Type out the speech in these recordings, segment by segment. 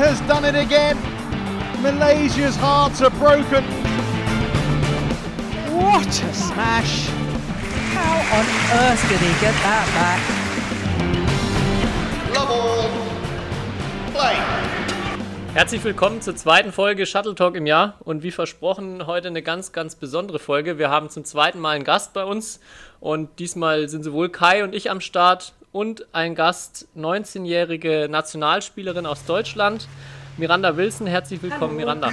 has done it again. Malaysia's hearts are broken. What a smash! How on earth did he get that back? Love all. Play. Herzlich willkommen zur zweiten Folge Shuttle Talk im Jahr und wie versprochen heute eine ganz, ganz besondere Folge. Wir haben zum zweiten Mal einen Gast bei uns und diesmal sind sowohl Kai und ich am Start und ein Gast, 19-jährige Nationalspielerin aus Deutschland, Miranda Wilson. Herzlich willkommen, Hallo. Miranda.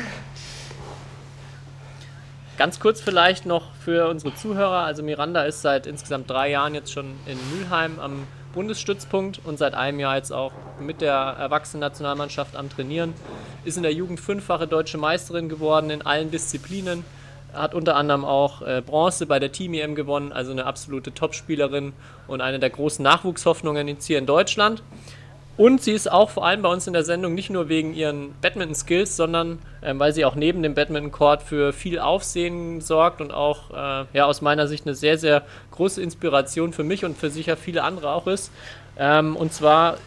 Ganz kurz vielleicht noch für unsere Zuhörer. Also Miranda ist seit insgesamt drei Jahren jetzt schon in Mülheim am Bundesstützpunkt und seit einem Jahr jetzt auch mit der Erwachsenen-Nationalmannschaft am Trainieren. Ist in der Jugend fünffache deutsche Meisterin geworden in allen Disziplinen. Hat unter anderem auch äh, Bronze bei der Team EM gewonnen, also eine absolute Topspielerin und eine der großen Nachwuchshoffnungen jetzt hier in Deutschland. Und sie ist auch vor allem bei uns in der Sendung nicht nur wegen ihren Badminton-Skills, sondern ähm, weil sie auch neben dem Badminton-Court für viel Aufsehen sorgt und auch äh, ja, aus meiner Sicht eine sehr, sehr große Inspiration für mich und für sicher viele andere auch ist. Ähm, und zwar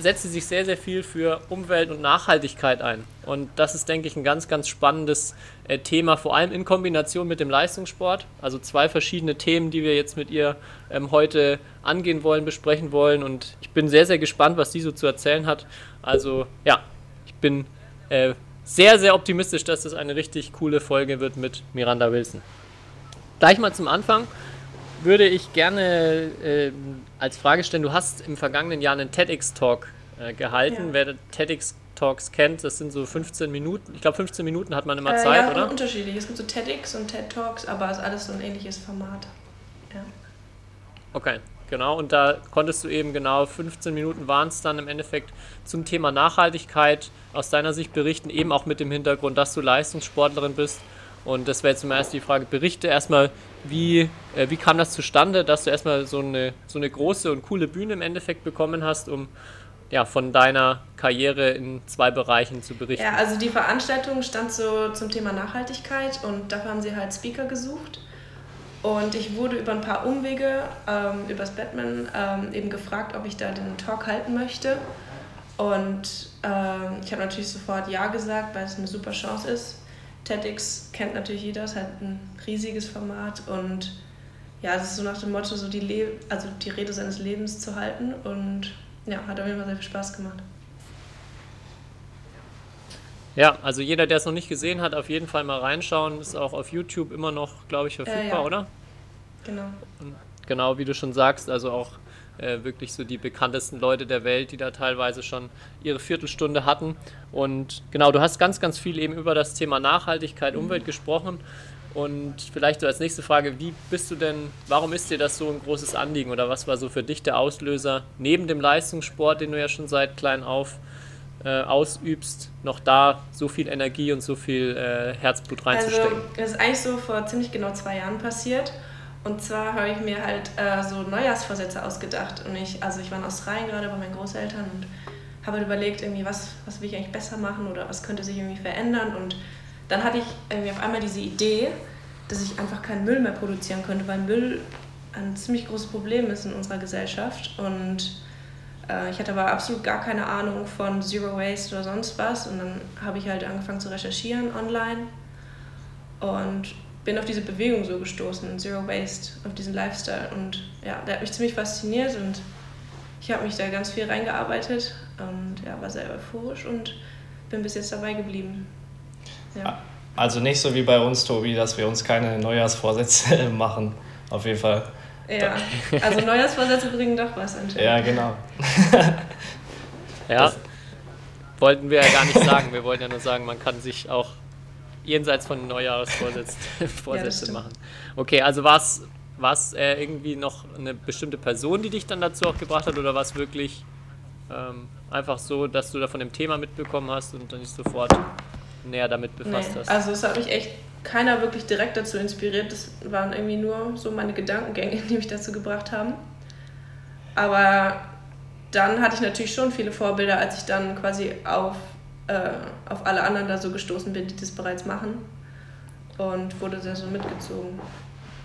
setzt sie sich sehr, sehr viel für Umwelt und Nachhaltigkeit ein. Und das ist, denke ich, ein ganz, ganz spannendes äh, Thema, vor allem in Kombination mit dem Leistungssport. Also zwei verschiedene Themen, die wir jetzt mit ihr ähm, heute angehen wollen, besprechen wollen. Und ich bin sehr, sehr gespannt, was sie so zu erzählen hat. Also ja, ich bin äh, sehr, sehr optimistisch, dass das eine richtig coole Folge wird mit Miranda Wilson. Gleich mal zum Anfang würde ich gerne äh, als Frage stellen, du hast im vergangenen Jahr einen TEDx-Talk äh, gehalten. Ja. Wer TEDx-Talks kennt, das sind so 15 Minuten. Ich glaube, 15 Minuten hat man immer Äh, Zeit, ja, oder? unterschiedlich. Es gibt so TEDx und TED Talks, aber es ist alles so ein ähnliches Format. Ja. Okay, genau. Und da konntest du eben genau 15 Minuten waren es dann im Endeffekt zum Thema Nachhaltigkeit aus deiner Sicht berichten, eben auch mit dem Hintergrund, dass du Leistungssportlerin bist. Und das wäre jetzt zum ersten die Frage, berichte erstmal, wie, äh, wie kam das zustande, dass du erstmal so eine, so eine große und coole Bühne im Endeffekt bekommen hast, um ja, von deiner Karriere in zwei Bereichen zu berichten. ja, also die Veranstaltung stand so zum Thema Nachhaltigkeit und dafür haben sie halt Speaker gesucht. Und ich wurde über ein paar Umwege, ähm, übers Batman, ähm, eben gefragt, ob ich da den Talk halten möchte. Und ähm, ich habe natürlich sofort Ja gesagt, weil es eine super Chance ist. TEDx kennt natürlich jeder, ist halt ein riesiges Format und ja, es ist so nach dem Motto, so die, Le also die Rede seines Lebens zu halten und ja, hat auf jeden Fall sehr viel Spaß gemacht. Ja, also jeder, der es noch nicht gesehen hat, auf jeden Fall mal reinschauen. Ist auch auf YouTube immer noch, glaube ich, verfügbar, ja. oder? Genau. Genau, wie du schon sagst, also auch äh, wirklich so die bekanntesten Leute der Welt, die da teilweise schon ihre Viertelstunde hatten. Und genau, du hast ganz, ganz viel eben über das Thema Nachhaltigkeit, Umwelt gesprochen. Und vielleicht so als nächste Frage, wie bist du denn, warum ist dir das so ein großes Anliegen oder was war so für dich der Auslöser, neben dem Leistungssport, den du ja schon seit klein auf äh, ausübst, noch da so viel Energie und so viel äh, Herzblut Also, reinzustecken? das ist eigentlich so vor ziemlich genau zwei Jahren passiert. Und zwar habe ich mir halt äh, so Neujahrsvorsätze ausgedacht. Und ich, also ich war in Australien gerade bei meinen Großeltern und habe halt überlegt, irgendwie, was, was will ich eigentlich besser machen oder was könnte sich irgendwie verändern. Und dann hatte ich irgendwie auf einmal diese Idee, dass ich einfach keinen Müll mehr produzieren könnte, weil Müll ein ziemlich großes Problem ist in unserer Gesellschaft. Und äh, ich hatte aber absolut gar keine Ahnung von Zero Waste oder sonst was. Und dann habe ich halt angefangen zu recherchieren online und bin auf diese Bewegung so gestoßen, Zero Waste, auf diesen Lifestyle. Und ja, der hat mich ziemlich fasziniert und ich habe mich da ganz viel reingearbeitet und ja, war sehr euphorisch und bin bis jetzt dabei geblieben. Ja. Also nicht so wie bei uns, Tobi, dass wir uns keine Neujahrsvorsätze machen. Auf jeden Fall. ja, also Neujahrsvorsätze bringen doch was anscheinend. Ja, genau. Ja, Das- wollten wir ja gar nicht sagen. Wir wollten ja nur sagen, man kann sich auch jenseits von Neujahrsvorsätzen Vorsätze stimmt. machen. Okay, also war es äh, irgendwie noch eine bestimmte Person, die dich dann dazu auch gebracht hat oder war es wirklich ähm, einfach so, dass du da von dem Thema mitbekommen hast und dann nicht sofort näher damit befasst Nee, hast? also es hat mich echt keiner wirklich direkt dazu inspiriert. Das waren irgendwie nur so meine Gedankengänge, die mich dazu gebracht haben. Aber dann hatte ich natürlich schon viele Vorbilder, als ich dann quasi auf, äh, auf alle anderen da so gestoßen bin, die das bereits machen. Und wurde da so mitgezogen.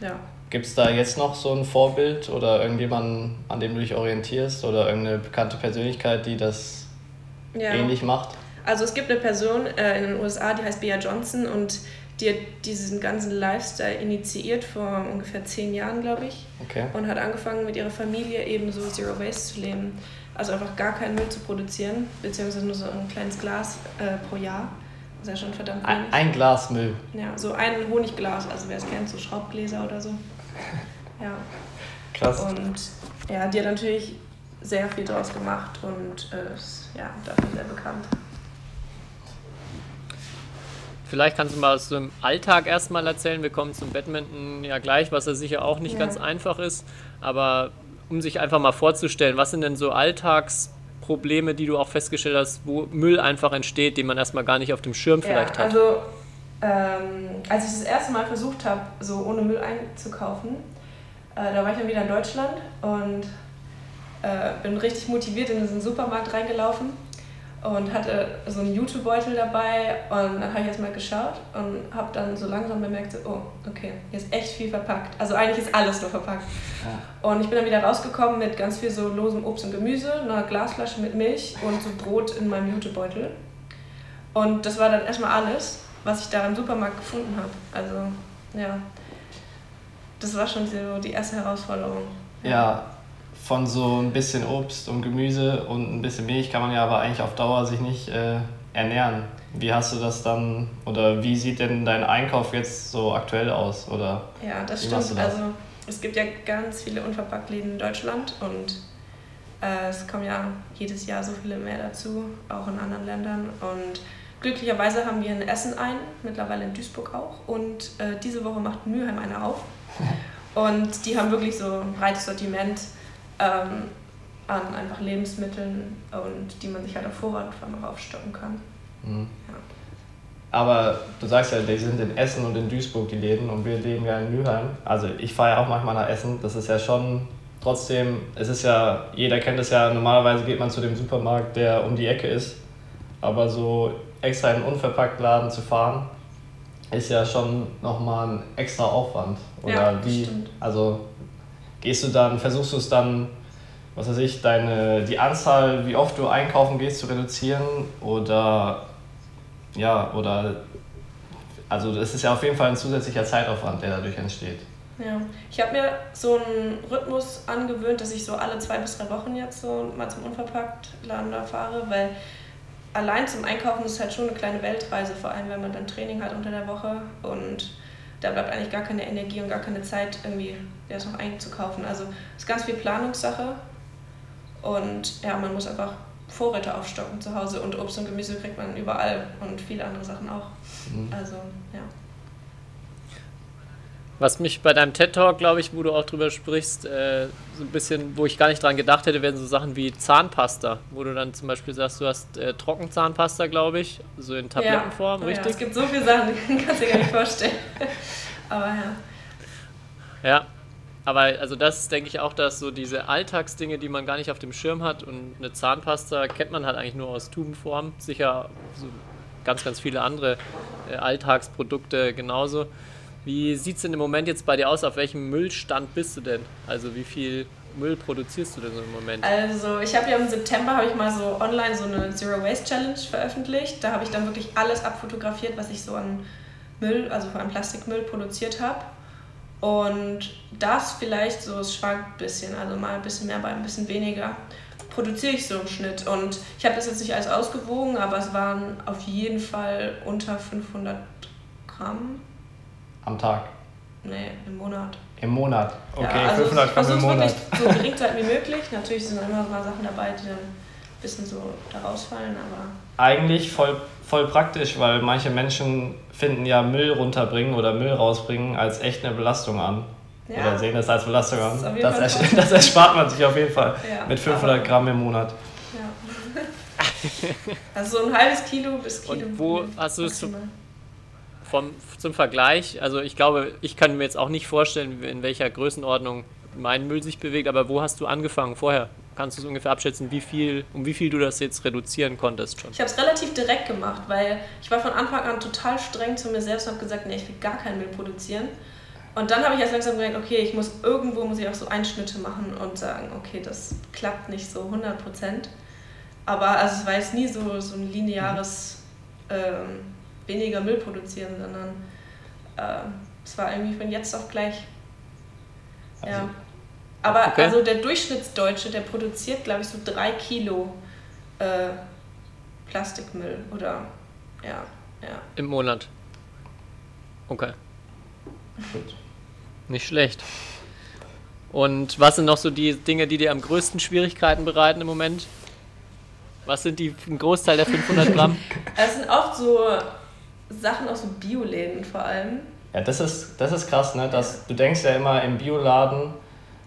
Ja. Gibt es da jetzt noch so ein Vorbild oder irgendjemanden, an dem du dich orientierst oder irgendeine bekannte Persönlichkeit, die das ja. ähnlich macht? Also es gibt eine Person äh, in den USA, die heißt Bea Johnson und die hat diesen ganzen Lifestyle initiiert vor ungefähr zehn Jahren, glaube ich. Okay. Und hat angefangen mit ihrer Familie eben so Zero Waste zu leben. Also einfach gar keinen Müll zu produzieren, beziehungsweise nur so ein kleines Glas äh, pro Jahr. Das ist ja schon verdammt wenig. Ein, ein Glas Müll. Ja, so ein Honigglas, also wer es kennt, so Schraubgläser oder so. Ja. Krass. Und ja, die hat natürlich sehr viel draus gemacht und äh, ist ja, dafür sehr bekannt. Vielleicht kannst du mal aus dem Alltag erstmal erzählen. Wir kommen zum Badminton ja gleich, was ja sicher auch nicht Ja. ganz einfach ist. Aber um sich einfach mal vorzustellen, was sind denn so Alltagsprobleme, die du auch festgestellt hast, wo Müll einfach entsteht, den man erstmal gar nicht auf dem Schirm vielleicht ja, hat? Also, ähm, als ich das erste Mal versucht habe, so ohne Müll einzukaufen, äh, da war ich dann wieder in Deutschland und äh, bin richtig motiviert in diesen Supermarkt reingelaufen und hatte so einen YouTube-Beutel dabei und dann habe ich erstmal geschaut und habe dann so langsam bemerkt, so, oh, okay, hier ist echt viel verpackt. Also eigentlich ist alles nur verpackt. Und ich bin dann wieder rausgekommen mit ganz viel so losem Obst und Gemüse, einer Glasflasche mit Milch und so Brot in meinem Jutebeutel. Und das war dann erstmal alles, was ich da im Supermarkt gefunden habe. Also, ja. Das war schon so die erste Herausforderung. Ja, von so ein bisschen Obst und Gemüse und ein bisschen Milch kann man ja aber eigentlich auf Dauer sich nicht äh, ernähren. Wie hast du das dann oder wie sieht denn dein Einkauf jetzt so aktuell aus? Oder Ja, das stimmt. das? Also es gibt ja ganz viele Unverpacktläden in Deutschland und äh, es kommen ja jedes Jahr so viele mehr dazu, auch in anderen Ländern. Und glücklicherweise haben wir in Essen einen, mittlerweile in Duisburg auch. Und äh, diese Woche macht Mülheim eine auf. Und die haben wirklich so ein breites Sortiment ähm, an einfach Lebensmitteln und die man sich halt auf Vorrat auch aufstocken kann. Mhm. Ja. Aber du sagst ja, die sind in Essen und in Duisburg die Läden und wir leben ja in Mülheim. Also ich fahre ja auch manchmal nach Essen. Das ist ja schon trotzdem, es ist ja, jeder kennt es ja, normalerweise geht man zu dem Supermarkt, der um die Ecke ist. Aber so extra in einen Unverpacktladen zu fahren, ist ja schon nochmal ein extra Aufwand. Oder Ja, das wie, stimmt. also gehst du dann, versuchst du es dann, was weiß ich, deine, die Anzahl, wie oft du einkaufen gehst, zu reduzieren? Oder ja, oder also das ist ja auf jeden Fall ein zusätzlicher Zeitaufwand, der dadurch entsteht. Ja, ich habe mir so einen Rhythmus angewöhnt, dass ich so alle zwei bis drei Wochen jetzt so mal zum Unverpacktladen fahre, weil allein zum Einkaufen ist halt schon eine kleine Weltreise, vor allem wenn man dann Training hat unter der Woche. Und da bleibt eigentlich gar keine Energie und gar keine Zeit, irgendwie das noch einzukaufen. Also es ist ganz viel Planungssache und ja, man muss einfach Vorräte aufstocken zu Hause und Obst und Gemüse kriegt man überall und viele andere Sachen auch. Mhm. Also ja. Was mich bei deinem TED-Talk, glaube ich, wo du auch drüber sprichst, äh, so ein bisschen, wo ich gar nicht dran gedacht hätte, werden so Sachen wie Zahnpasta, wo du dann zum Beispiel sagst, du hast äh, Trockenzahnpasta, glaube ich, so in Tablettenform, ja. Ja, richtig? es gibt so viele Sachen, die kannst du dir gar nicht vorstellen. Aber ja. Ja, aber also das denke ich auch, dass so diese Alltagsdinge, die man gar nicht auf dem Schirm hat und eine Zahnpasta kennt man halt eigentlich nur aus Tubenform, sicher so ganz, ganz viele andere äh, Alltagsprodukte genauso. Wie sieht es denn im Moment jetzt bei dir aus? Auf welchem Müllstand bist du denn? Also wie viel Müll produzierst du denn so im Moment? Also ich habe ja im September habe ich mal so online so eine Zero Waste Challenge veröffentlicht. Da habe ich dann wirklich alles abfotografiert, was ich so an Müll, also an Plastikmüll produziert habe. Und das vielleicht so, es schwankt ein bisschen, also mal ein bisschen mehr, mal ein bisschen weniger, produziere ich so im Schnitt. Und ich habe das jetzt nicht alles ausgewogen, aber es waren auf jeden Fall unter 500 Gramm. Am Tag. Nee, im Monat. Im Monat. Okay, ja, also 500 Gramm im Monat. wirklich so gering zu halten wie möglich. Natürlich sind immer mal Sachen dabei, die dann ein bisschen so da rausfallen, aber Eigentlich voll, voll praktisch, weil manche Menschen finden ja Müll runterbringen oder Müll rausbringen als echt eine Belastung an. Ja. Oder sehen das als Belastung Das an. Das, ers das erspart man sich auf jeden Fall Ja, mit 500 aber- Gramm im Monat. ja. also so ein halbes Kilo bis Kilo. Und wo hast du es. Vom, zum Vergleich, also ich glaube, ich kann mir jetzt auch nicht vorstellen, in welcher Größenordnung mein Müll sich bewegt, aber wo hast du angefangen vorher? Kannst du es ungefähr abschätzen, wie viel, um wie viel du das jetzt reduzieren konntest schon? Ich habe es relativ direkt gemacht, weil ich war von Anfang an total streng zu mir selbst und habe gesagt, nee, ich will gar keinen Müll produzieren. Und dann habe ich erst langsam gemerkt, okay, ich muss irgendwo muss ich auch so Einschnitte machen und sagen, okay, das klappt nicht so 100 Prozent. Aber also es war jetzt nie so, so ein lineares ähm, weniger Müll produzieren, sondern äh, es war irgendwie von jetzt auf gleich. Ja. Also- Aber Okay. also der Durchschnittsdeutsche, der produziert, glaube ich, so drei Kilo äh, Plastikmüll oder ja, ja. Im Monat. Okay, Gut. nicht schlecht. Und was sind noch so die Dinge, die dir am größten Schwierigkeiten bereiten im Moment? Was sind die ein Großteil der 500 Gramm? Es sind oft so Sachen aus so Bioläden vor allem. Ja, das ist, das ist krass, ne? Dass, du denkst ja immer im Bioladen,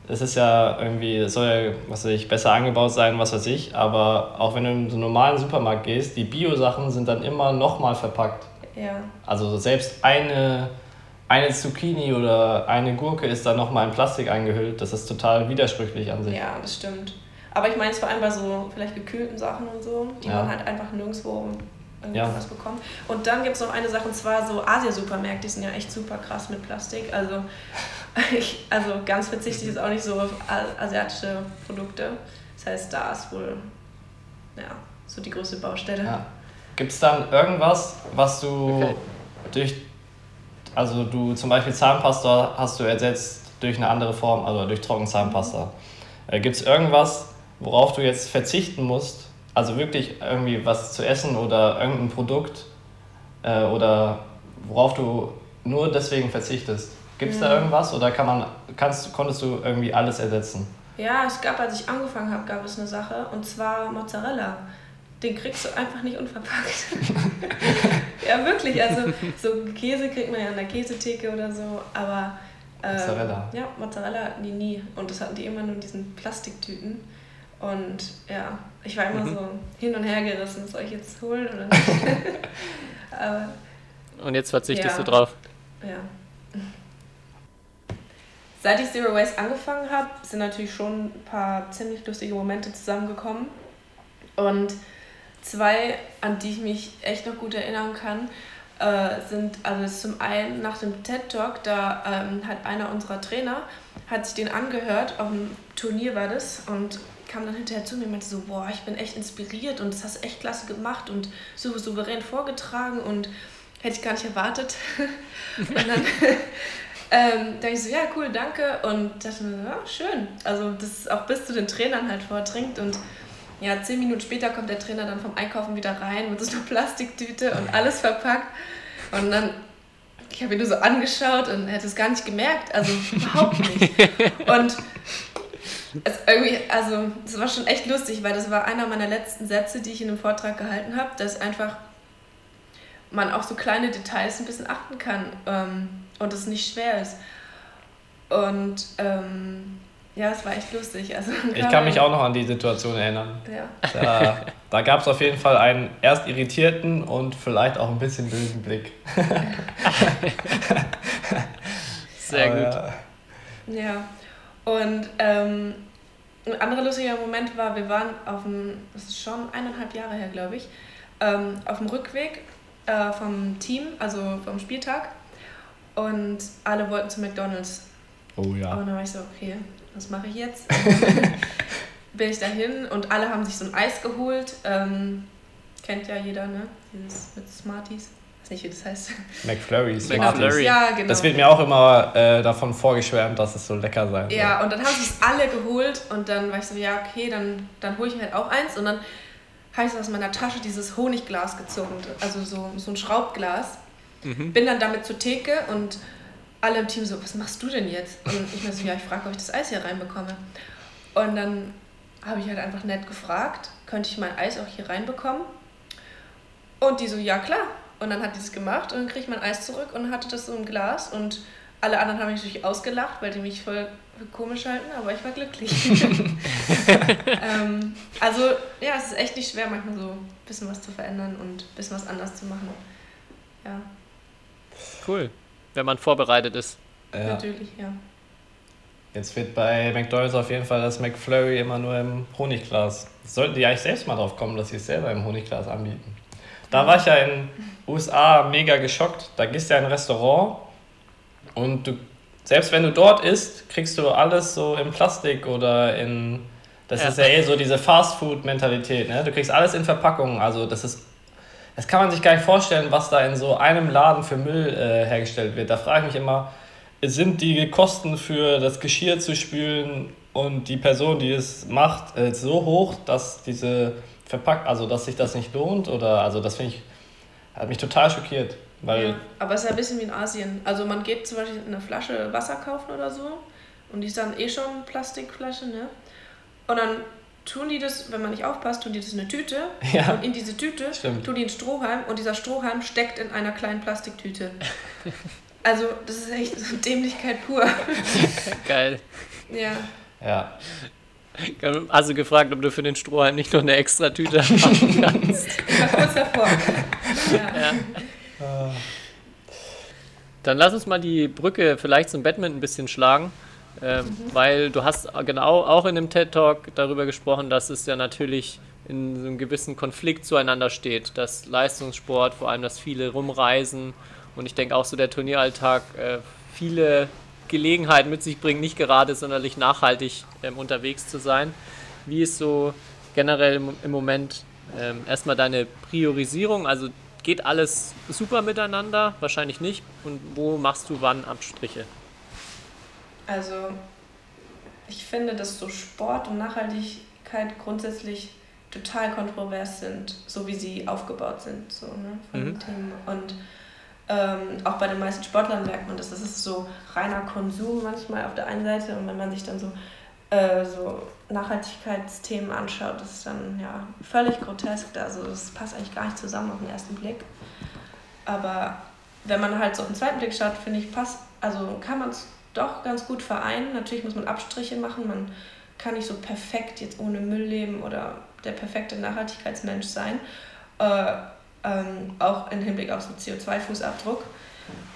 es ist ja irgendwie, soll ja, was weiß ich, besser angebaut sein, was weiß ich, aber auch wenn du in so einen normalen Supermarkt gehst, die Bio-Sachen sind dann immer nochmal verpackt. Ja. Also selbst eine, eine Zucchini oder eine Gurke ist dann nochmal in Plastik eingehüllt. Das ist total widersprüchlich an sich. Ja, das stimmt. Aber ich meine es vor allem bei so vielleicht gekühlten Sachen und so, die Ja. man halt einfach nirgendwo Ja. irgendwas bekommt. Und dann gibt es noch eine Sache, und zwar so Asia-Supermärkte, die sind ja echt super krass mit Plastik. Also, ich, also ganz verzichte ich jetzt auch nicht so auf asiatische Produkte. Das heißt, da ist wohl ja, so die größte Baustelle. Ja. Gibt es dann irgendwas, was du Okay. durch, also du zum Beispiel Zahnpasta hast du ersetzt durch eine andere Form, also durch Trockenzahnpasta. Äh, Gibt es irgendwas, worauf du jetzt verzichten musst? Also wirklich irgendwie was zu essen oder irgendein Produkt äh, oder worauf du nur deswegen verzichtest? Gibt es da irgendwas oder kann man, kannst, konntest du irgendwie alles ersetzen? Ja, es gab, als ich angefangen habe, gab es eine Sache und zwar Mozzarella. Den kriegst du einfach nicht unverpackt. ja, wirklich. Also so Käse kriegt man ja an der Käsetheke oder so, aber ähm, Mozzarella. Ja, Mozzarella hatten die nie und das hatten die immer nur in diesen Plastiktüten. Und ja, ich war immer so hin und her gerissen, soll ich jetzt holen oder nicht? aber Und jetzt verzichtest Ja. du drauf. ja. Seit ich Zero Waste angefangen habe, sind natürlich schon ein paar ziemlich lustige Momente zusammengekommen. Und zwei, an die ich mich echt noch gut erinnern kann, äh, sind also zum einen nach dem TED Talk, da ähm, hat einer unserer Trainer, hat sich den angehört, auf dem Turnier war das und kam dann hinterher zu mir und meinte so, boah, ich bin echt inspiriert und das hast echt klasse gemacht und so souverän vorgetragen und hätte ich gar nicht erwartet. und dann ähm, dachte ich so, ja, cool, danke. Und dachte mir, ja, schön. Also, das ist auch bis zu den Trainern halt vordringt. Und ja, zehn Minuten später kommt der Trainer dann vom Einkaufen wieder rein mit so einer Plastiktüte und alles verpackt. Und dann, ich habe ihn nur so angeschaut und hat es gar nicht gemerkt. Also, überhaupt nicht. Und es irgendwie, also, das war schon echt lustig, weil das war einer meiner letzten Sätze, die ich in einem Vortrag gehalten habe, dass einfach man auf so kleine Details ein bisschen achten kann ähm, und es nicht schwer ist. Und ähm, ja, es war echt lustig. Also, Ich kann mich auch noch an die Situation erinnern. Ja. Da, da gab es auf jeden Fall einen erst irritierten und vielleicht auch ein bisschen bösen Blick. Sehr Aber gut. ja. Und ähm, ein anderer lustiger Moment war, wir waren auf dem, das ist schon eineinhalb Jahre her, glaube ich, ähm, auf dem Rückweg äh, vom Team, also vom Spieltag. Und alle wollten zu McDonalds. Oh ja. Und dann war ich so, okay, was mache ich jetzt? Bin ich dahin und alle haben sich so ein Eis geholt. Ähm, kennt ja jeder, ne? Dieses mit Smarties. Weiß nicht, wie das heißt. McFlurries. McFlurry. Ja, genau. Das wird mir auch immer äh, davon vorgeschwärmt, dass es so lecker sein soll. Ja, und dann haben sie es alle geholt und dann war ich so, ja, okay, dann, dann hole ich mir halt auch eins. Und dann habe ich so aus meiner Tasche dieses Honigglas gezogen, also so, so ein Schraubglas. Bin dann damit zur Theke und alle im Team so, was machst du denn jetzt? Und ich mir so, ja, ich frage, ob ich das Eis hier reinbekomme. Und dann habe ich halt einfach nett gefragt, könnte ich mein Eis auch hier reinbekommen? Und die so, ja klar. Und dann hat die das gemacht und dann kriege ich mein Eis zurück und hatte das so im Glas und alle anderen haben mich natürlich ausgelacht, weil die mich voll für komisch halten, aber ich war glücklich. ähm, also ja, es ist echt nicht schwer, manchmal so ein bisschen was zu verändern und ein bisschen was anders zu machen. Ja, Cool. Wenn man vorbereitet ist. Ja. natürlich, ja. Jetzt wird bei McDonalds auf jeden Fall das McFlurry immer nur im Honigglas. Sollten die eigentlich selbst mal drauf kommen, dass sie es selber im Honigglas anbieten. Da war ich ja in USA mega geschockt. Da gehst du ja in ein Restaurant und du, selbst wenn du dort isst, kriegst du alles so in Plastik oder in Das Ja. ist ja eh so diese Fast-Food-Mentalität. Ne? Du kriegst alles in Verpackungen. Also das ist, das kann man sich gar nicht vorstellen, was da in so einem Laden für Müll äh, hergestellt wird. Da frage ich mich immer, sind die Kosten für das Geschirr zu spülen und die Person, die es macht, äh, so hoch, dass diese verpackt, also dass sich das nicht lohnt? Oder also das finde ich, hat mich total schockiert. Weil Ja, aber es ist ja ein bisschen wie in Asien. Also man geht zum Beispiel eine Flasche Wasser kaufen oder so und die ist dann eh schon Plastikflasche, ne? Und dann tun die das, wenn man nicht aufpasst, tun die das in eine Tüte Ja. und in diese Tüte Stimmt. tun die einen Strohhalm und dieser Strohhalm steckt in einer kleinen Plastiktüte. Also das ist echt Dämlichkeit pur. Geil. Ja. ja, Also gefragt, ob du für den Strohhalm nicht noch eine extra Tüte haben kannst. Kurz davor. Ja. Ja. Dann lass uns mal die Brücke vielleicht zum Badminton ein bisschen schlagen, ähm, weil du hast genau auch in dem TED Talk darüber gesprochen, dass es ja natürlich in so einem gewissen Konflikt zueinander steht, dass Leistungssport, vor allem dass viele rumreisen und ich denke auch so der Turnieralltag äh, viele Gelegenheiten mit sich bringt, nicht gerade sonderlich nachhaltig ähm, unterwegs zu sein. Wie ist so generell im, im Moment ähm, erstmal deine Priorisierung? Also geht alles super miteinander? Wahrscheinlich nicht. Und wo machst du wann Abstriche? Also, ich finde, dass so Sport und Nachhaltigkeit grundsätzlich total kontrovers sind, so wie sie aufgebaut sind, so, ne, von Mhm. Themen. Und ähm, auch bei den meisten Sportlern merkt man das. Das ist so reiner Konsum manchmal auf der einen Seite und wenn man sich dann so, äh, so Nachhaltigkeitsthemen anschaut, das ist dann ja völlig grotesk. Also das passt eigentlich gar nicht zusammen auf den ersten Blick. Aber wenn man halt so auf den zweiten Blick schaut, finde ich, passt, also kann man es doch ganz gut vereinen. Natürlich muss man Abstriche machen. Man kann nicht so perfekt jetzt ohne Müll leben oder der perfekte Nachhaltigkeitsmensch sein. Äh, ähm, auch im Hinblick auf so CO2-Fußabdruck.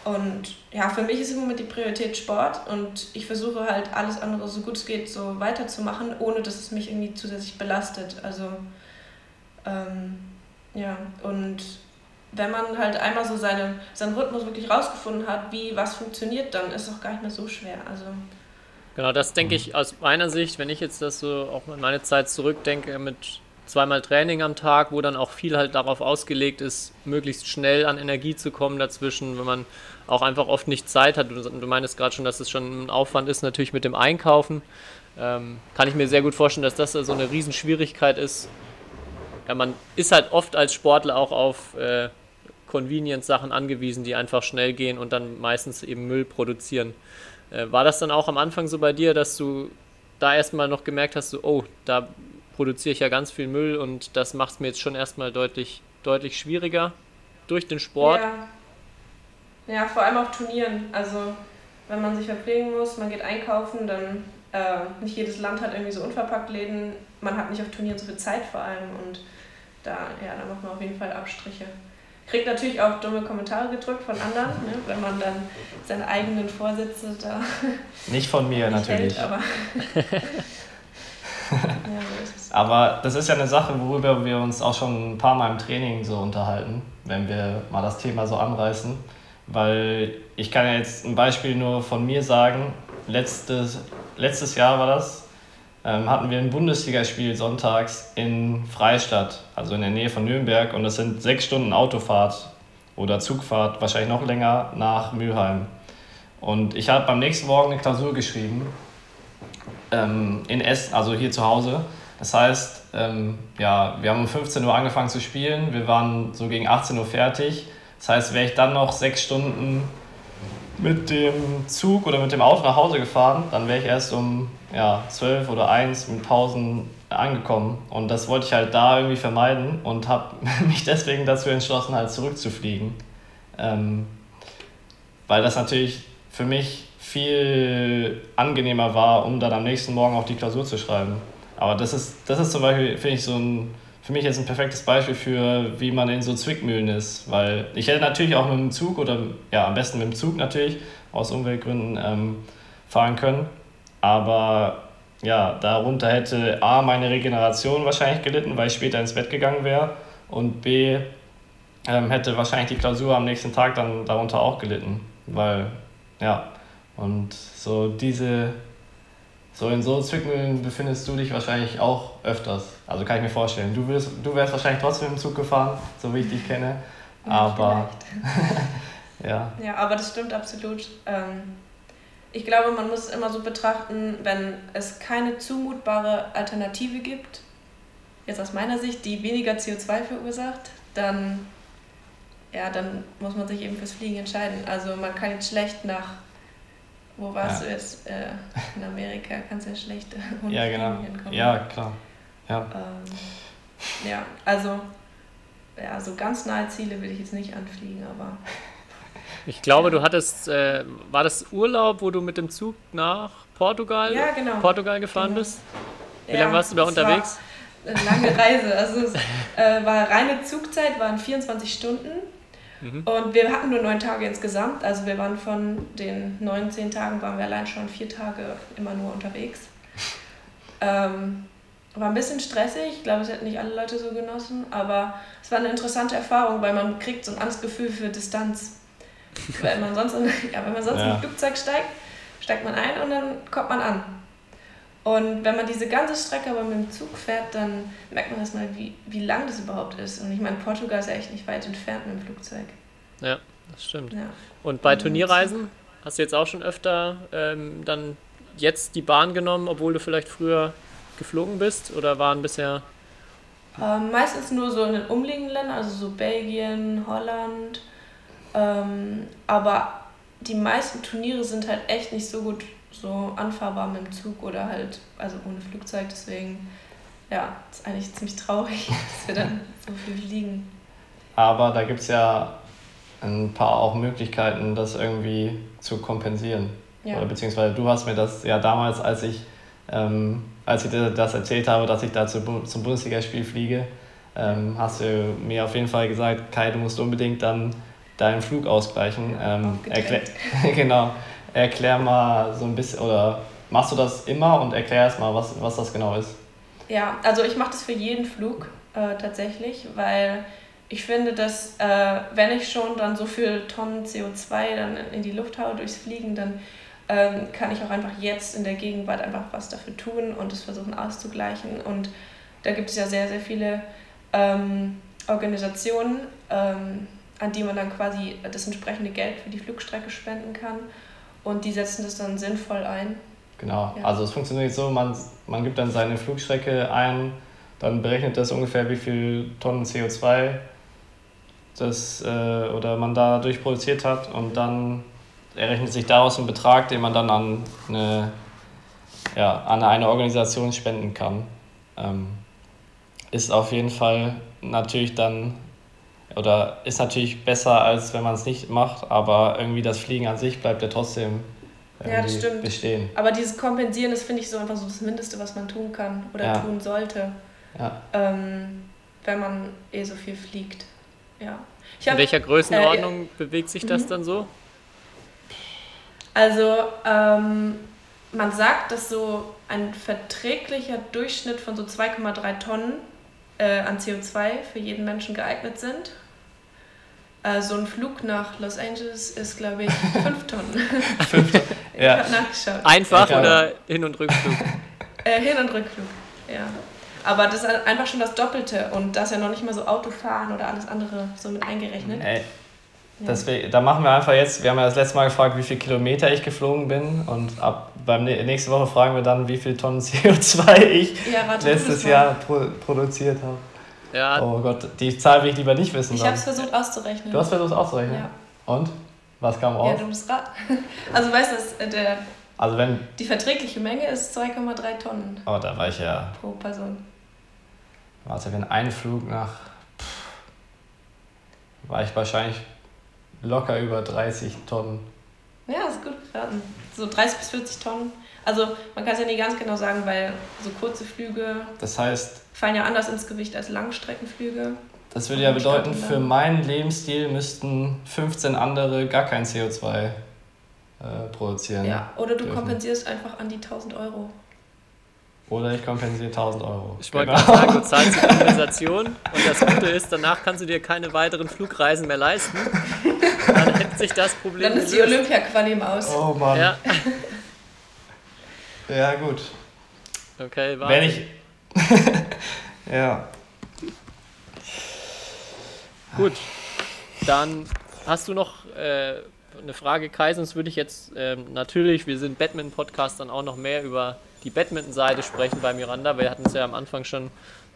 Und ja, für mich ist im Moment die Priorität Sport und ich versuche halt alles andere so gut es geht so weiterzumachen, ohne dass es mich irgendwie zusätzlich belastet. Also ähm, ja, und wenn man halt einmal so seine, seinen Rhythmus wirklich rausgefunden hat, wie was funktioniert, dann ist es auch gar nicht mehr so schwer. Also Genau, das denke ich aus meiner Sicht, wenn ich jetzt das so auch an meine Zeit zurückdenke mit zweimal Training am Tag, wo dann auch viel halt darauf ausgelegt ist, möglichst schnell an Energie zu kommen dazwischen, wenn man auch einfach oft nicht Zeit hat. Du, du meinst gerade schon, dass es schon ein Aufwand ist, natürlich mit dem Einkaufen. Ähm, kann ich mir sehr gut vorstellen, dass das da so eine Riesenschwierigkeit ist. Ja, man ist halt oft als Sportler auch auf äh, Convenience-Sachen angewiesen, die einfach schnell gehen und dann meistens eben Müll produzieren. Äh, war das dann auch am Anfang so bei dir, dass du da erstmal noch gemerkt hast, so, oh, da produziere ich ja ganz viel Müll und das macht es mir jetzt schon erstmal deutlich, deutlich schwieriger durch den Sport? Ja. ja, vor allem auf Turnieren. Also wenn man sich verpflegen muss, man geht einkaufen, dann äh, nicht jedes Land hat irgendwie so unverpackt Läden. Man hat nicht auf Turnieren so viel Zeit vor allem und da, ja, da macht man auf jeden Fall Abstriche. Kriegt natürlich auch dumme Kommentare gedrückt von anderen, ne, wenn man dann seine eigenen Vorsätze da nicht von mir nicht natürlich. hält, aber ja, so ist es. Aber das ist ja eine Sache, worüber wir uns auch schon ein paar Mal im Training so unterhalten, wenn wir mal das Thema so anreißen. Weil ich kann ja jetzt ein Beispiel nur von mir sagen. Letztes, letztes Jahr war das, ähm, hatten wir ein Bundesligaspiel sonntags in Freistadt, also in der Nähe von Nürnberg. Und das sind sechs Stunden Autofahrt oder Zugfahrt, wahrscheinlich noch länger, nach Mülheim. Und ich habe beim nächsten Morgen eine Klausur geschrieben ähm, in Essen, also hier zu Hause. Das heißt, ähm, ja, wir haben um 15 Uhr angefangen zu spielen, wir waren so gegen 18 Uhr fertig. Das heißt, wäre ich dann noch sechs Stunden mit dem Zug oder mit dem Auto nach Hause gefahren, dann wäre ich erst um ja, 12 oder 1 mit Pausen angekommen. Und das wollte ich halt da irgendwie vermeiden und habe mich deswegen dazu entschlossen, halt zurückzufliegen. Ähm, weil das natürlich für mich viel angenehmer war, um dann am nächsten Morgen auch die Klausur zu schreiben. Aber das ist, das ist zum Beispiel, finde ich, so ein, für mich jetzt ein perfektes Beispiel für, wie man in so Zwickmühlen ist. Weil ich hätte natürlich auch mit dem Zug oder ja, am besten mit dem Zug natürlich, aus Umweltgründen, ähm, fahren können. Aber ja, darunter hätte A, meine Regeneration wahrscheinlich gelitten, weil ich später ins Bett gegangen wäre. Und B, ähm, hätte wahrscheinlich die Klausur am nächsten Tag dann darunter auch gelitten. Weil, ja, und so diese, so in so Zwickmühlen befindest du dich wahrscheinlich auch öfters. Also kann ich mir vorstellen. Du, wirst, du wärst wahrscheinlich trotzdem im Zug gefahren, so wie ich dich kenne. Aber ja. Ja, aber das stimmt absolut. Ähm, ich glaube, man muss es immer so betrachten, wenn es keine zumutbare Alternative gibt, jetzt aus meiner Sicht, die weniger CO2 verursacht, dann, ja, dann muss man sich eben fürs Fliegen entscheiden. Also man kann jetzt schlecht nach, wo warst Ja. du jetzt? Äh, in Amerika kannst du ja schlecht ohne Ja, genau. Fliegen hinkommen. Ja, klar. Ja. Ähm, ja, also ja, so ganz nahe Ziele will ich jetzt nicht anfliegen, aber Ich glaube, du hattest, äh, war das Urlaub, wo du mit dem Zug nach Portugal, Ja, genau. Portugal gefahren Genau. bist? Wie lange warst du da unterwegs? War eine lange Reise. Also es äh, war reine Zugzeit, waren 24 Stunden. Mhm. Und wir hatten nur neun Tage insgesamt. Also wir waren von den neun, zehn Tagen waren wir allein schon vier Tage immer nur unterwegs. Ähm, war ein bisschen stressig. Ich glaube, es hätten nicht alle Leute so genossen. Aber es war eine interessante Erfahrung, weil man kriegt so ein anderes Gefühl für Distanz. Wenn man sonst, in, ja, wenn man sonst in Ja. ein Flugzeug steigt, steigt man ein und dann kommt man an. Und wenn man diese ganze Strecke aber mit dem Zug fährt, dann merkt man erstmal, wie, wie lang das überhaupt ist. Und ich meine, Portugal ist ja echt nicht weit entfernt mit dem Flugzeug. Ja, das stimmt. Ja. Und bei Und- Turnierreisen hast du jetzt auch schon öfter ähm, dann jetzt die Bahn genommen, obwohl du vielleicht früher geflogen bist? Oder waren bisher. Ähm, meistens nur so in den umliegenden Ländern, also so Belgien, Holland. Ähm, aber die meisten Turniere sind halt echt nicht so gut so anfahrbar mit dem Zug oder halt, also ohne Flugzeug. Deswegen, ja, ist eigentlich ziemlich traurig, dass wir dann so viel fliegen. Aber da gibt es ja ein paar auch Möglichkeiten, das irgendwie zu kompensieren. Ja. Oder beziehungsweise du hast mir das ja damals, als ich, ähm, als ich dir das erzählt habe, dass ich da zu, zum Bundesligaspiel fliege, ähm, hast du mir auf jeden Fall gesagt, Kai, du musst unbedingt dann deinen Flug ausgleichen. Ähm, erklär, aufgetrennt. genau. Erklär mal so ein bisschen, oder machst du das immer und erklär erst mal, was, was das genau ist. Ja, also ich mache das für jeden Flug äh, tatsächlich, weil ich finde, dass äh, wenn ich schon dann so viel Tonnen CO2 dann in- in die Luft haue durchs Fliegen, dann ähm, kann ich auch einfach jetzt in der Gegenwart einfach was dafür tun und es versuchen auszugleichen. Und da gibt es ja sehr, sehr viele ähm, Organisationen, ähm, an die man dann quasi das entsprechende Geld für die Flugstrecke spenden kann. Und die setzen das dann sinnvoll ein. Genau, Ja. also es funktioniert so, man, man gibt dann seine Flugstrecke ein, dann berechnet das ungefähr, wie viel Tonnen CO2 das, äh, oder man dadurch produziert hat und dann errechnet sich daraus ein Betrag, den man dann an eine, ja, an eine Organisation spenden kann. Ähm, ist auf jeden Fall natürlich dann, oder ist natürlich besser, als wenn man es nicht macht, aber irgendwie das Fliegen an sich bleibt ja trotzdem Ja, das stimmt. bestehen. Aber dieses Kompensieren, das finde ich so einfach so das Mindeste, was man tun kann oder Ja. tun sollte, Ja. ähm, wenn man eh so viel fliegt. Ja. Ich In hab, welcher Größenordnung bewegt sich das mhm. dann so? also ähm, man sagt, dass so ein verträglicher Durchschnitt von so 2,3 Tonnen äh, an CO2 für jeden Menschen geeignet sind. Äh, so ein Flug nach Los Angeles ist, glaube ich, 5 Tonnen. ich Ja. habe nachgeschaut. Einfach Ja, oder Hin- und Rückflug? Äh, Hin- und Rückflug, ja. Aber das ist einfach schon das Doppelte und da ist ja noch nicht mal so Autofahren oder alles andere so mit eingerechnet. Ey, Ja. deswegen, da machen wir einfach jetzt, wir haben ja das letzte Mal gefragt, wie viele Kilometer ich geflogen bin und ab beim nä- nächste Woche fragen wir dann, wie viel Tonnen CO2 ich Ja, letztes das. Jahr pro, produziert habe. Ja, Oh Gott, die Zahl will ich lieber nicht wissen. Ich habe es versucht auszurechnen. Du hast versucht auszurechnen? Ja. Und? Was kam Ja, raus? du musst raten. Also weißt du, äh, der, also wenn, die verträgliche Menge ist 2,3 Tonnen oh, da war ich ja, pro Person. warte, wenn ein Flug nach, pff, war ich wahrscheinlich locker über 30 Tonnen. Ja, ist gut geraten. So 30 bis 40 Tonnen. Also man kann es ja nicht ganz genau sagen, weil so kurze Flüge Das heißt, fallen ja anders ins Gewicht als Langstreckenflüge. Das würde ja bedeuten, für meinen Lebensstil müssten 15 andere gar kein CO2 äh, produzieren. Ja, oder du dürfen. kompensierst einfach an die 1000 Euro. Oder ich kompensiere 1000 Euro. ich wollte Genau. gerade sagen, du zahlst die Kompensation und das Gute ist, danach kannst du dir keine weiteren Flugreisen mehr leisten. Dann hätte sich das Problem Dann ist die gelöst. Olympia-Quali im Aus. Oh Mann. Ja, Ja, gut. Okay, warte. Wenn ich. ja. Gut, dann hast du noch äh, eine Frage, Kai, sonst würde ich jetzt ähm, natürlich, wir sind Badminton-Podcast, dann auch noch mehr über die Badminton-Seite sprechen bei Miranda. Wir hatten es ja am Anfang schon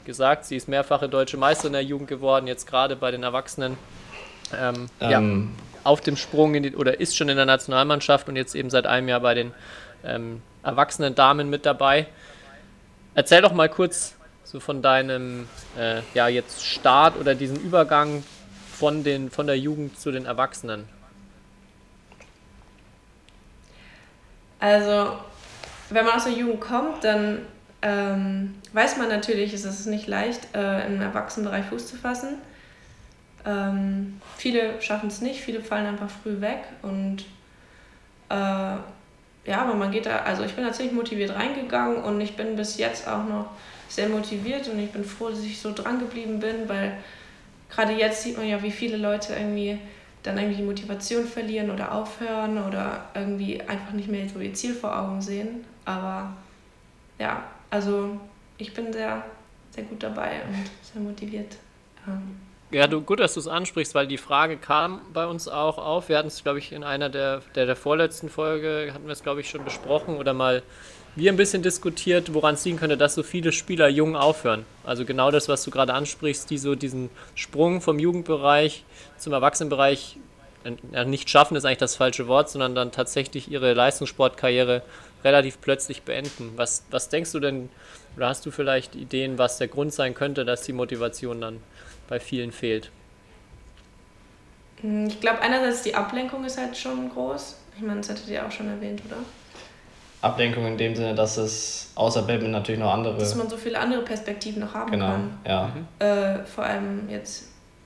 gesagt, sie ist mehrfache deutsche Meisterin der Jugend geworden, jetzt gerade bei den Erwachsenen. Ähm, ja, Ähm, auf dem Sprung in die, oder ist schon in der Nationalmannschaft und jetzt eben seit einem Jahr bei den ähm, erwachsenen Damen mit dabei. Erzähl doch mal kurz so von deinem äh, ja jetzt Start oder diesen Übergang von den von der Jugend zu den Erwachsenen. Also, wenn man aus der Jugend kommt, dann ähm, weiß man natürlich, es ist nicht leicht, äh, im Erwachsenenbereich Fuß zu fassen. Ähm, viele schaffen es nicht, viele fallen einfach früh weg und äh, ja, aber man geht da, also ich bin tatsächlich motiviert reingegangen und ich bin bis jetzt auch noch sehr motiviert und ich bin froh, dass ich so dran geblieben bin, weil gerade jetzt sieht man ja, wie viele Leute irgendwie dann irgendwie die Motivation verlieren oder aufhören oder irgendwie einfach nicht mehr so ihr Ziel vor Augen sehen. Aber ja, also ich bin sehr, sehr gut dabei und sehr motiviert. Ähm, Ja, du, gut, dass du es ansprichst, weil die Frage kam bei uns auch auf. Wir hatten es, glaube ich, in einer der, der, der vorletzten Folge, hatten wir es, glaube ich, schon besprochen oder mal wir ein bisschen diskutiert, woran es liegen könnte, dass so viele Spieler jung aufhören. Also genau das, was du gerade ansprichst, die so diesen Sprung vom Jugendbereich zum Erwachsenenbereich äh, nicht schaffen, ist eigentlich das falsche Wort, sondern dann tatsächlich ihre Leistungssportkarriere relativ plötzlich beenden. Was, was denkst du denn, oder hast du vielleicht Ideen, was der Grund sein könnte, dass die Motivation dann bei vielen fehlt? Hm, Ich glaube, einerseits die Ablenkung ist halt schon groß. Ich meine, das hattet ihr auch schon erwähnt, oder? Ablenkung in dem Sinne, dass es außer Badminton natürlich noch andere. Dass man so viele andere Perspektiven noch haben genau, kann. ja. Äh, vor allem jetzt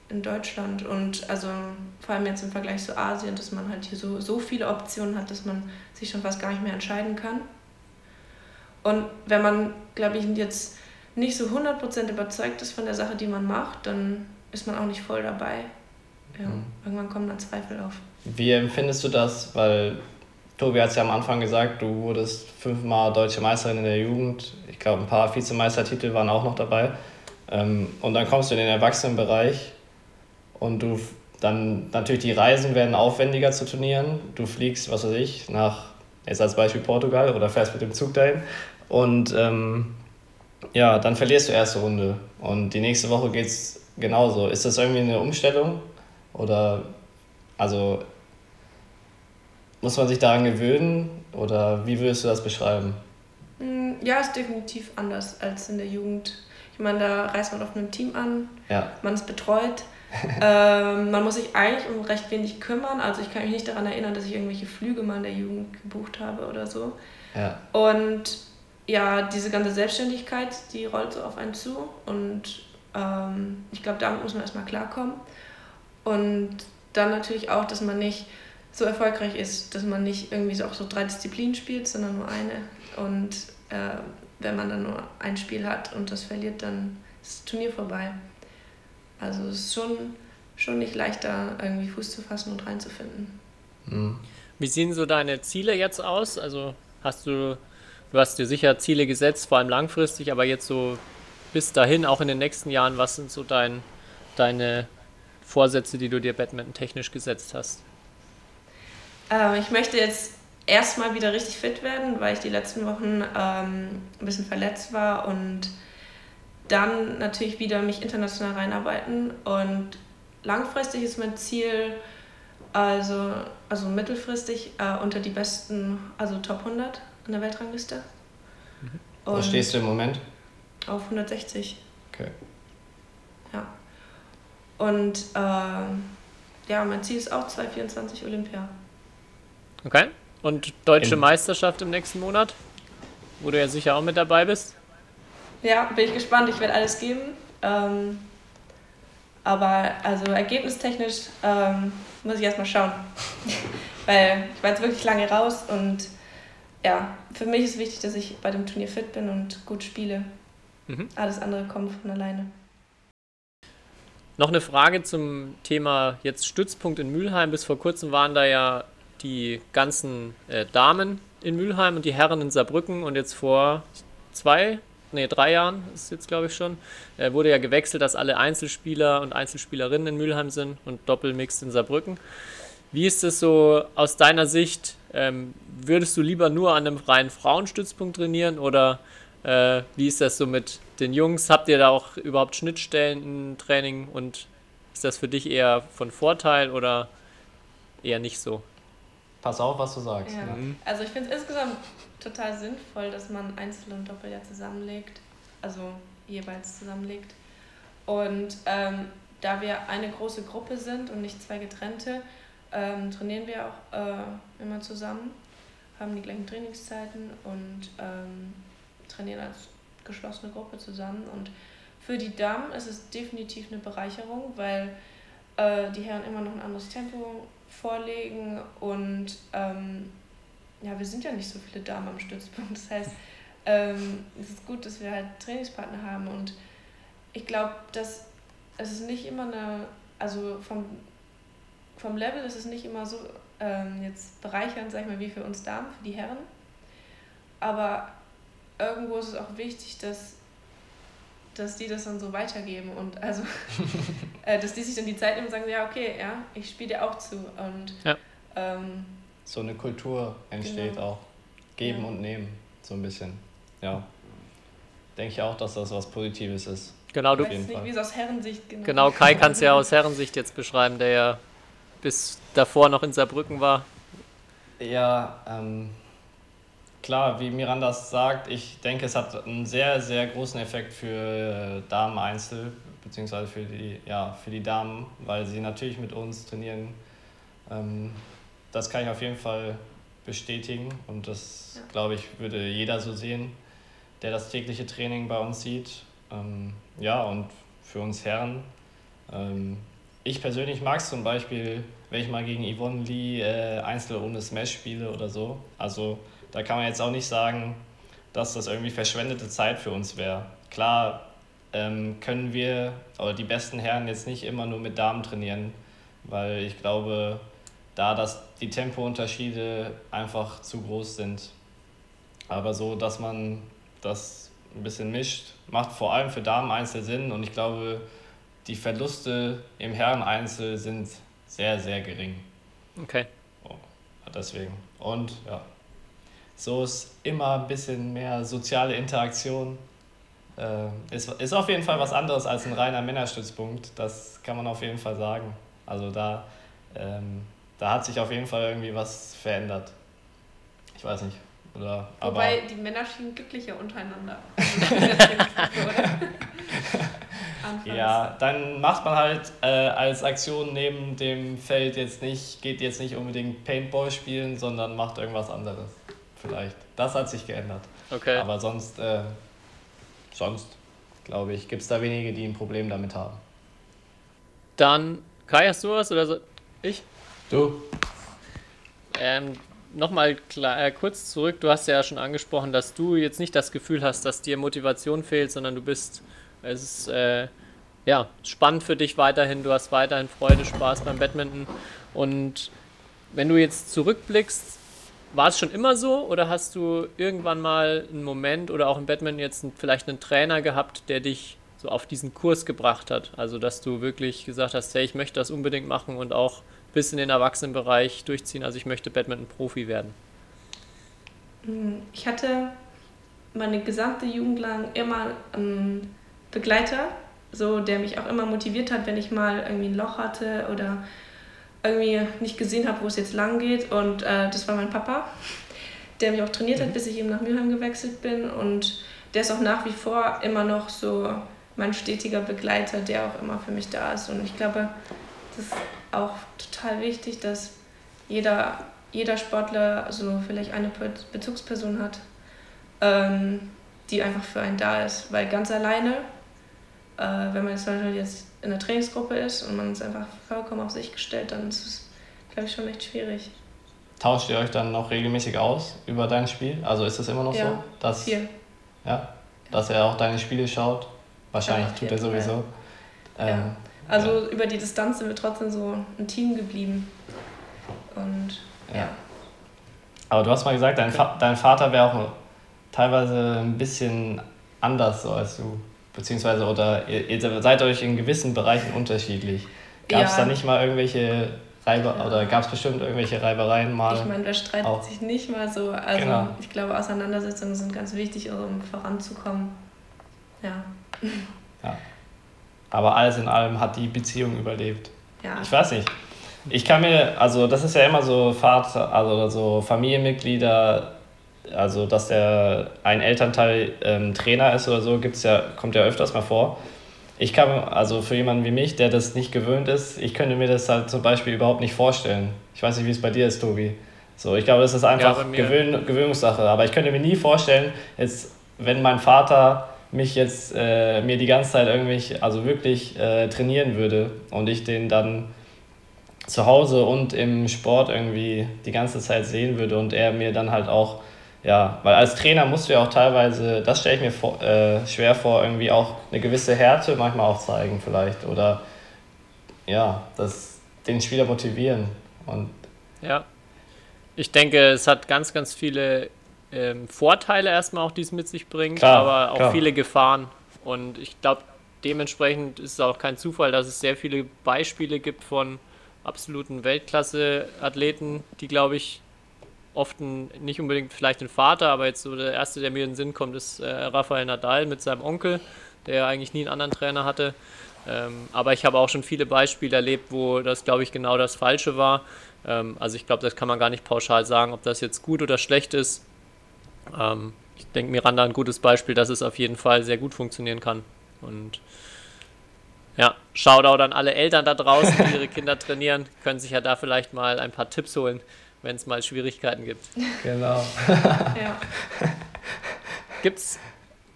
in Deutschland und also vor allem jetzt im Vergleich zu Asien, dass man halt hier so, so viele Optionen hat, dass man sich schon fast gar nicht mehr entscheiden kann. Und wenn man, glaube ich, jetzt nicht so 100% überzeugt ist von der Sache, die man macht, dann ist man auch nicht voll dabei. Ja, Mhm. irgendwann kommen dann Zweifel auf. Wie empfindest du das? Weil Tobi hat es ja am Anfang gesagt, du wurdest fünfmal deutsche Meisterin in der Jugend. Ich glaube, ein paar Vizemeistertitel waren auch noch dabei. Ähm, und dann kommst du in den Erwachsenenbereich und du dann natürlich die Reisen werden aufwendiger zu Turnieren. Du fliegst, was weiß ich, nach, jetzt als Beispiel Portugal oder fährst mit dem Zug dahin. Und ähm, ja, dann verlierst du erste Runde. Und die nächste Woche geht es genauso. Ist das irgendwie eine Umstellung? Oder also muss man sich daran gewöhnen oder wie würdest du das beschreiben? Mm, Ja, ist definitiv anders als in der Jugend. Ich meine, da reist man oft mit einem Team an, Ja, man ist betreut. ähm, man muss sich eigentlich um recht wenig kümmern. Also ich kann mich nicht daran erinnern, dass ich irgendwelche Flüge mal in der Jugend gebucht habe oder so. ja, Und ja, diese ganze Selbstständigkeit, die rollt so auf einen zu. Und ähm, ich glaube, damit muss man erstmal klarkommen. Und dann natürlich auch, dass man nicht so erfolgreich ist, dass man nicht irgendwie so auch so drei Disziplinen spielt, sondern nur eine. Und äh, wenn man dann nur ein Spiel hat und das verliert, dann ist das Turnier vorbei. Also es ist schon, schon nicht leicht, da irgendwie Fuß zu fassen und reinzufinden. mhm. Wie sehen so deine Ziele jetzt aus? Also hast du, du hast dir sicher Ziele gesetzt, vor allem langfristig, aber jetzt so bis dahin, auch in den nächsten Jahren, was sind so dein, deine Vorsätze, die du dir Badminton technisch gesetzt hast? Ähm, ich möchte jetzt erstmal wieder richtig fit werden, weil ich die letzten Wochen ähm, ein bisschen verletzt war und dann natürlich wieder mich international reinarbeiten und langfristig ist mein Ziel, also, also mittelfristig äh, unter die besten, also Top 100 an der Weltrangliste. Wo stehst du im Moment? Auf 160, Okay. ja. Und ähm, ja, mein Ziel ist auch 224 Olympia. Okay. Und deutsche In- Meisterschaft im nächsten Monat, wo du ja sicher auch mit dabei bist. Ja, bin ich gespannt. Ich werde alles geben. Ähm, aber also ergebnistechnisch ähm, muss ich erstmal schauen. Weil ich war jetzt wirklich lange raus und ja, für mich ist wichtig, dass ich bei dem Turnier fit bin und gut spiele. Mhm. Alles andere kommt von alleine. Noch eine Frage zum Thema jetzt Stützpunkt in Mülheim. Bis vor kurzem waren da ja die ganzen äh, Damen in Mülheim und die Herren in Saarbrücken und jetzt vor zwei, nee, drei Jahren ist jetzt glaube ich schon, äh, wurde ja gewechselt, dass alle Einzelspieler und Einzelspielerinnen in Mülheim sind und Doppelmix in Saarbrücken. Wie ist es so aus deiner Sicht? Ähm, würdest du lieber nur an einem freien Frauenstützpunkt trainieren oder äh, wie ist das so mit den Jungs? Habt ihr da auch überhaupt Schnittstellen im Training und ist das für dich eher von Vorteil oder eher nicht so? Pass auf, was du sagst. Ja. Ne? Also ich finde es insgesamt total sinnvoll, dass man Einzel und Doppel ja zusammenlegt, also jeweils zusammenlegt. Und ähm, da wir eine große Gruppe sind und nicht zwei getrennte, ähm, trainieren wir auch äh, immer zusammen, haben die gleichen Trainingszeiten und ähm, trainieren als geschlossene Gruppe zusammen. Und für die Damen ist es definitiv eine Bereicherung, weil äh, die Herren immer noch ein anderes Tempo vorlegen und ähm, ja, wir sind ja nicht so viele Damen am Stützpunkt. Das heißt, ähm, es ist gut, dass wir halt Trainingspartner haben und ich glaube, dass es ist nicht immer eine, also vom, vom Level ist es nicht immer so ähm, jetzt bereichernd, sag ich mal, wie für uns Damen, für die Herren. Aber irgendwo ist es auch wichtig, dass, dass die das dann so weitergeben und also, äh, dass die sich dann die Zeit nehmen und sagen, ja, okay, ja, ich spiele dir auch zu. Und Ja. ähm, So eine Kultur entsteht Genau. auch. Geben Ja. und nehmen, so ein bisschen. Ja. Denke ich auch, dass das was Positives ist. Genau, ich du, weiß jeden nicht, wie es aus Herrensicht genau genau Kai kann es ja aus Herrensicht jetzt beschreiben, der ja bis davor noch in Saarbrücken war. Ja, ähm, klar, wie Miranda sagt, ich denke, es hat einen sehr, sehr großen Effekt für äh, Damen-Einzel, beziehungsweise für die, ja, für die Damen, weil sie natürlich mit uns trainieren. Ähm, das kann ich auf jeden Fall bestätigen und das, Ja. glaube ich, würde jeder so sehen, der das tägliche Training bei uns sieht. Ähm, ja, und für uns Herren, ähm, ich persönlich mag es zum Beispiel, wenn ich mal gegen Yvonne Lee äh, Einzel ohne Smash spiele oder so. Also da kann man jetzt auch nicht sagen, dass das irgendwie verschwendete Zeit für uns wäre. Klar ähm, können wir oder die besten Herren jetzt nicht immer nur mit Damen trainieren, weil ich glaube, da dass die Tempounterschiede einfach zu groß sind. Aber so, dass man das ein bisschen mischt, macht vor allem für Damen Einzel Sinn und ich glaube, die Verluste im Herren-Einzel sind sehr, sehr gering. Okay. Deswegen. Und ja, so ist immer ein bisschen mehr soziale Interaktion. Äh, ist, ist auf jeden Fall was anderes als ein reiner Männerstützpunkt. Das kann man auf jeden Fall sagen. Also da, ähm, da hat sich auf jeden Fall irgendwie was verändert. Ich weiß nicht. Oder, aber Wobei die Männer schienen glücklicher untereinander. Ja, dann macht man halt äh, als Aktion neben dem Feld jetzt nicht, geht jetzt nicht unbedingt Paintball spielen, sondern macht irgendwas anderes. Vielleicht. Das hat sich geändert. Okay. Aber sonst, äh, sonst, glaube ich, gibt es da wenige, die ein Problem damit haben. Dann, Kai, hast du was oder so? Ich? Du? Ähm, Nochmal äh, kurz zurück. Du hast ja schon angesprochen, dass du jetzt nicht das Gefühl hast, dass dir Motivation fehlt, sondern du bist, es ist äh, ja, spannend für dich weiterhin. Du hast weiterhin Freude, Spaß beim Badminton. Und wenn du jetzt zurückblickst, war es schon immer so oder hast du irgendwann mal einen Moment oder auch im Badminton jetzt vielleicht einen Trainer gehabt, der dich so auf diesen Kurs gebracht hat? Also, dass du wirklich gesagt hast, hey, ich möchte das unbedingt machen und auch bis in den Erwachsenenbereich durchziehen. Also, ich möchte Badminton-Profi werden. Ich hatte meine gesamte Jugend lang immer einen Begleiter, so der mich auch immer motiviert hat, wenn ich mal irgendwie ein Loch hatte oder irgendwie nicht gesehen habe, wo es jetzt lang geht. Und äh, das war mein Papa, der mich auch trainiert hat, bis ich eben nach Mülheim gewechselt bin. Und der ist auch nach wie vor immer noch so mein stetiger Begleiter, der auch immer für mich da ist. Und ich glaube, das ist auch total wichtig, dass jeder, jeder Sportler so vielleicht eine Be- Bezugsperson hat, ähm, die einfach für einen da ist. Weil ganz alleine, äh, wenn man jetzt zum Beispiel jetzt in der Trainingsgruppe ist und man ist einfach vollkommen auf sich gestellt, dann ist es, glaube ich, schon echt schwierig. Tauscht ihr euch dann noch regelmäßig aus über dein Spiel? Also ist es immer noch so, Ja, dass, Viel. ja, dass er auch deine Spiele schaut? Wahrscheinlich Ja, tut er jeden Fall. sowieso. Ja. Ähm, Also über die Distanz sind wir trotzdem so ein Team geblieben. Und ja. Aber du hast mal gesagt, dein, Fa dein Vater wäre auch teilweise ein bisschen anders so als du. Beziehungsweise, oder ihr, ihr seid euch in gewissen Bereichen unterschiedlich. Gab es Ja. da nicht mal irgendwelche Reibe oder gab es bestimmt irgendwelche Reibereien mal? Ich meine, wer streitet auch. sich nicht mal so. Also Genau. ich glaube, Auseinandersetzungen sind ganz wichtig, um voranzukommen. Ja. Aber alles in allem hat die Beziehung überlebt. Ja. Ich weiß nicht. Ich kann mir, also das ist ja immer so Vater, also so Familienmitglieder, also dass der ein Elternteil ähm, Trainer ist oder so, gibt's ja, kommt ja öfters mal vor. Ich kann, also für jemanden wie mich, der das nicht gewöhnt ist, ich könnte mir das halt zum Beispiel überhaupt nicht vorstellen. Ich weiß nicht, wie es bei dir ist, Tobi. So, ich glaube, das ist Ja, einfach mir- Gewöhn, Gewöhnungssache. Aber ich könnte mir nie vorstellen, jetzt, wenn mein Vater mich jetzt äh, mir die ganze Zeit irgendwie, also wirklich äh, trainieren würde und ich den dann zu Hause und im Sport irgendwie die ganze Zeit sehen würde und er mir dann halt auch, ja, weil als Trainer musst du ja auch teilweise, das stelle ich mir vor, äh, schwer vor, irgendwie auch eine gewisse Härte manchmal auch zeigen vielleicht oder ja, das, den Spieler motivieren und Ja. Ich denke, es hat ganz, ganz viele ähm, Vorteile erstmal auch, die es mit sich bringt, Klar, aber auch klar. viele Gefahren. Und ich glaube, dementsprechend ist es auch kein Zufall, dass es sehr viele Beispiele gibt von absoluten Weltklasse-Athleten, die, glaube ich, oft ein, nicht unbedingt vielleicht ein Vater, aber jetzt so der erste, der mir in den Sinn kommt, ist äh, Rafael Nadal mit seinem Onkel, der ja eigentlich nie einen anderen Trainer hatte. Ähm, aber ich habe auch schon viele Beispiele erlebt, wo das, glaube ich, genau das Falsche war. Ähm, also ich glaube, das kann man gar nicht pauschal sagen, ob das jetzt gut oder schlecht ist. Ähm, ich denke, Miranda ein gutes Beispiel, dass es auf jeden Fall sehr gut funktionieren kann. Und ja, Shoutout an alle Eltern da draußen, die ihre Kinder trainieren, können sich ja da vielleicht mal ein paar Tipps holen, wenn es mal Schwierigkeiten gibt. genau. ja. Gibt es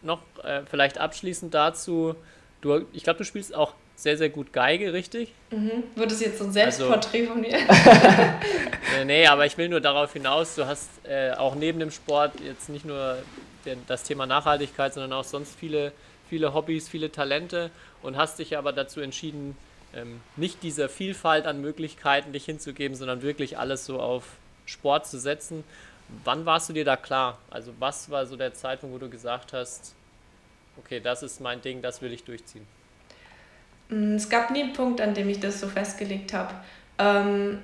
noch äh, vielleicht abschließend dazu, du, ich glaube, du spielst auch sehr, sehr gut Geige, richtig? Mhm. Wird es jetzt so ein Also Selbstporträt von mir? Nee, nee, aber ich will nur darauf hinaus, du hast äh, auch neben dem Sport jetzt nicht nur den, das Thema Nachhaltigkeit, sondern auch sonst viele, viele Hobbys, viele Talente und hast dich aber dazu entschieden, ähm, nicht dieser Vielfalt an Möglichkeiten dich hinzugeben, sondern wirklich alles so auf Sport zu setzen. Wann warst du dir da klar? Also was war so der Zeitpunkt, wo du gesagt hast, okay, das ist mein Ding, das will ich durchziehen? Mm, Es gab nie einen Punkt, an dem ich das so festgelegt habe. Ähm,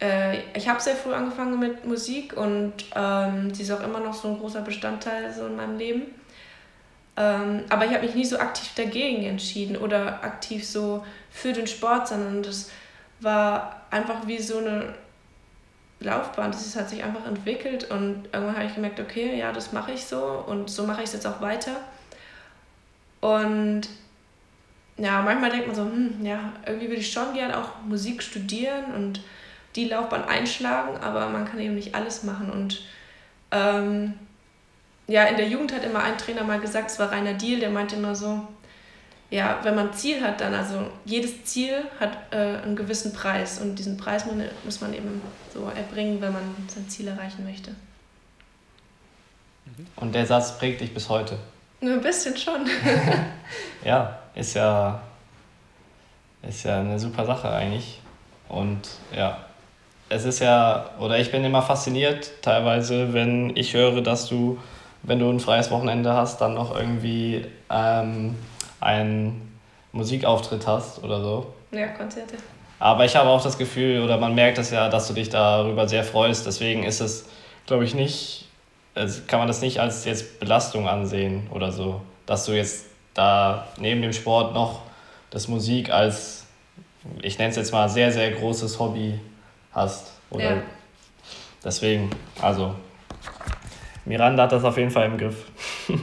äh, ich habe sehr früh angefangen mit Musik und ähm, sie ist auch immer noch so ein großer Bestandteil so in meinem Leben. Ähm, aber ich habe mich nie so aktiv dagegen entschieden oder aktiv so für den Sport, sondern das war einfach wie so eine Laufbahn. Das hat sich einfach entwickelt und irgendwann habe ich gemerkt, okay, ja, das mache ich so und so mache ich es jetzt auch weiter. Und ja, manchmal denkt man so, hm, ja, irgendwie würde ich schon gern auch Musik studieren und die Laufbahn einschlagen, aber man kann eben nicht alles machen. Und ähm, ja, in der Jugend hat immer ein Trainer mal gesagt, es war Rainer Diel, der meinte immer so, ja, wenn man ein Ziel hat, dann, also jedes Ziel hat äh, einen gewissen Preis und diesen Preis muss, man eben so erbringen, wenn man sein Ziel erreichen möchte. Und der Satz prägt dich bis heute. Nur ein bisschen schon. Ja, ist ja, ist ja eine super Sache eigentlich. Und ja, es ist ja, oder ich bin immer fasziniert teilweise, wenn ich höre, dass du, wenn du ein freies Wochenende hast, dann noch irgendwie ähm, einen Musikauftritt hast oder so. ja, Konzerte. Aber ich habe auch das Gefühl, oder man merkt es ja, dass du dich darüber sehr freust. Deswegen ist es, glaube ich, nicht, also kann man das nicht als jetzt Belastung ansehen oder so. Dass du jetzt da neben dem Sport noch das Musik als, ich nenne es jetzt mal, sehr, sehr großes Hobby hast. Oder Ja. Deswegen, also, Miranda hat das auf jeden Fall im Griff.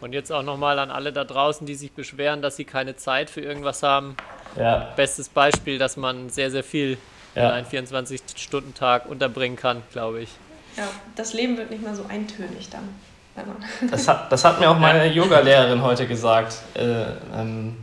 Und jetzt auch nochmal an alle da draußen, die sich beschweren, dass sie keine Zeit für irgendwas haben. Ja, Bestes Beispiel, dass man sehr, sehr viel in Ja. einen 24-Stunden-Tag unterbringen kann, glaube ich. Ja, das Leben wird nicht mehr so eintönig dann. Das hat, das hat mir auch meine Yoga-Lehrerin heute gesagt, äh, ähm,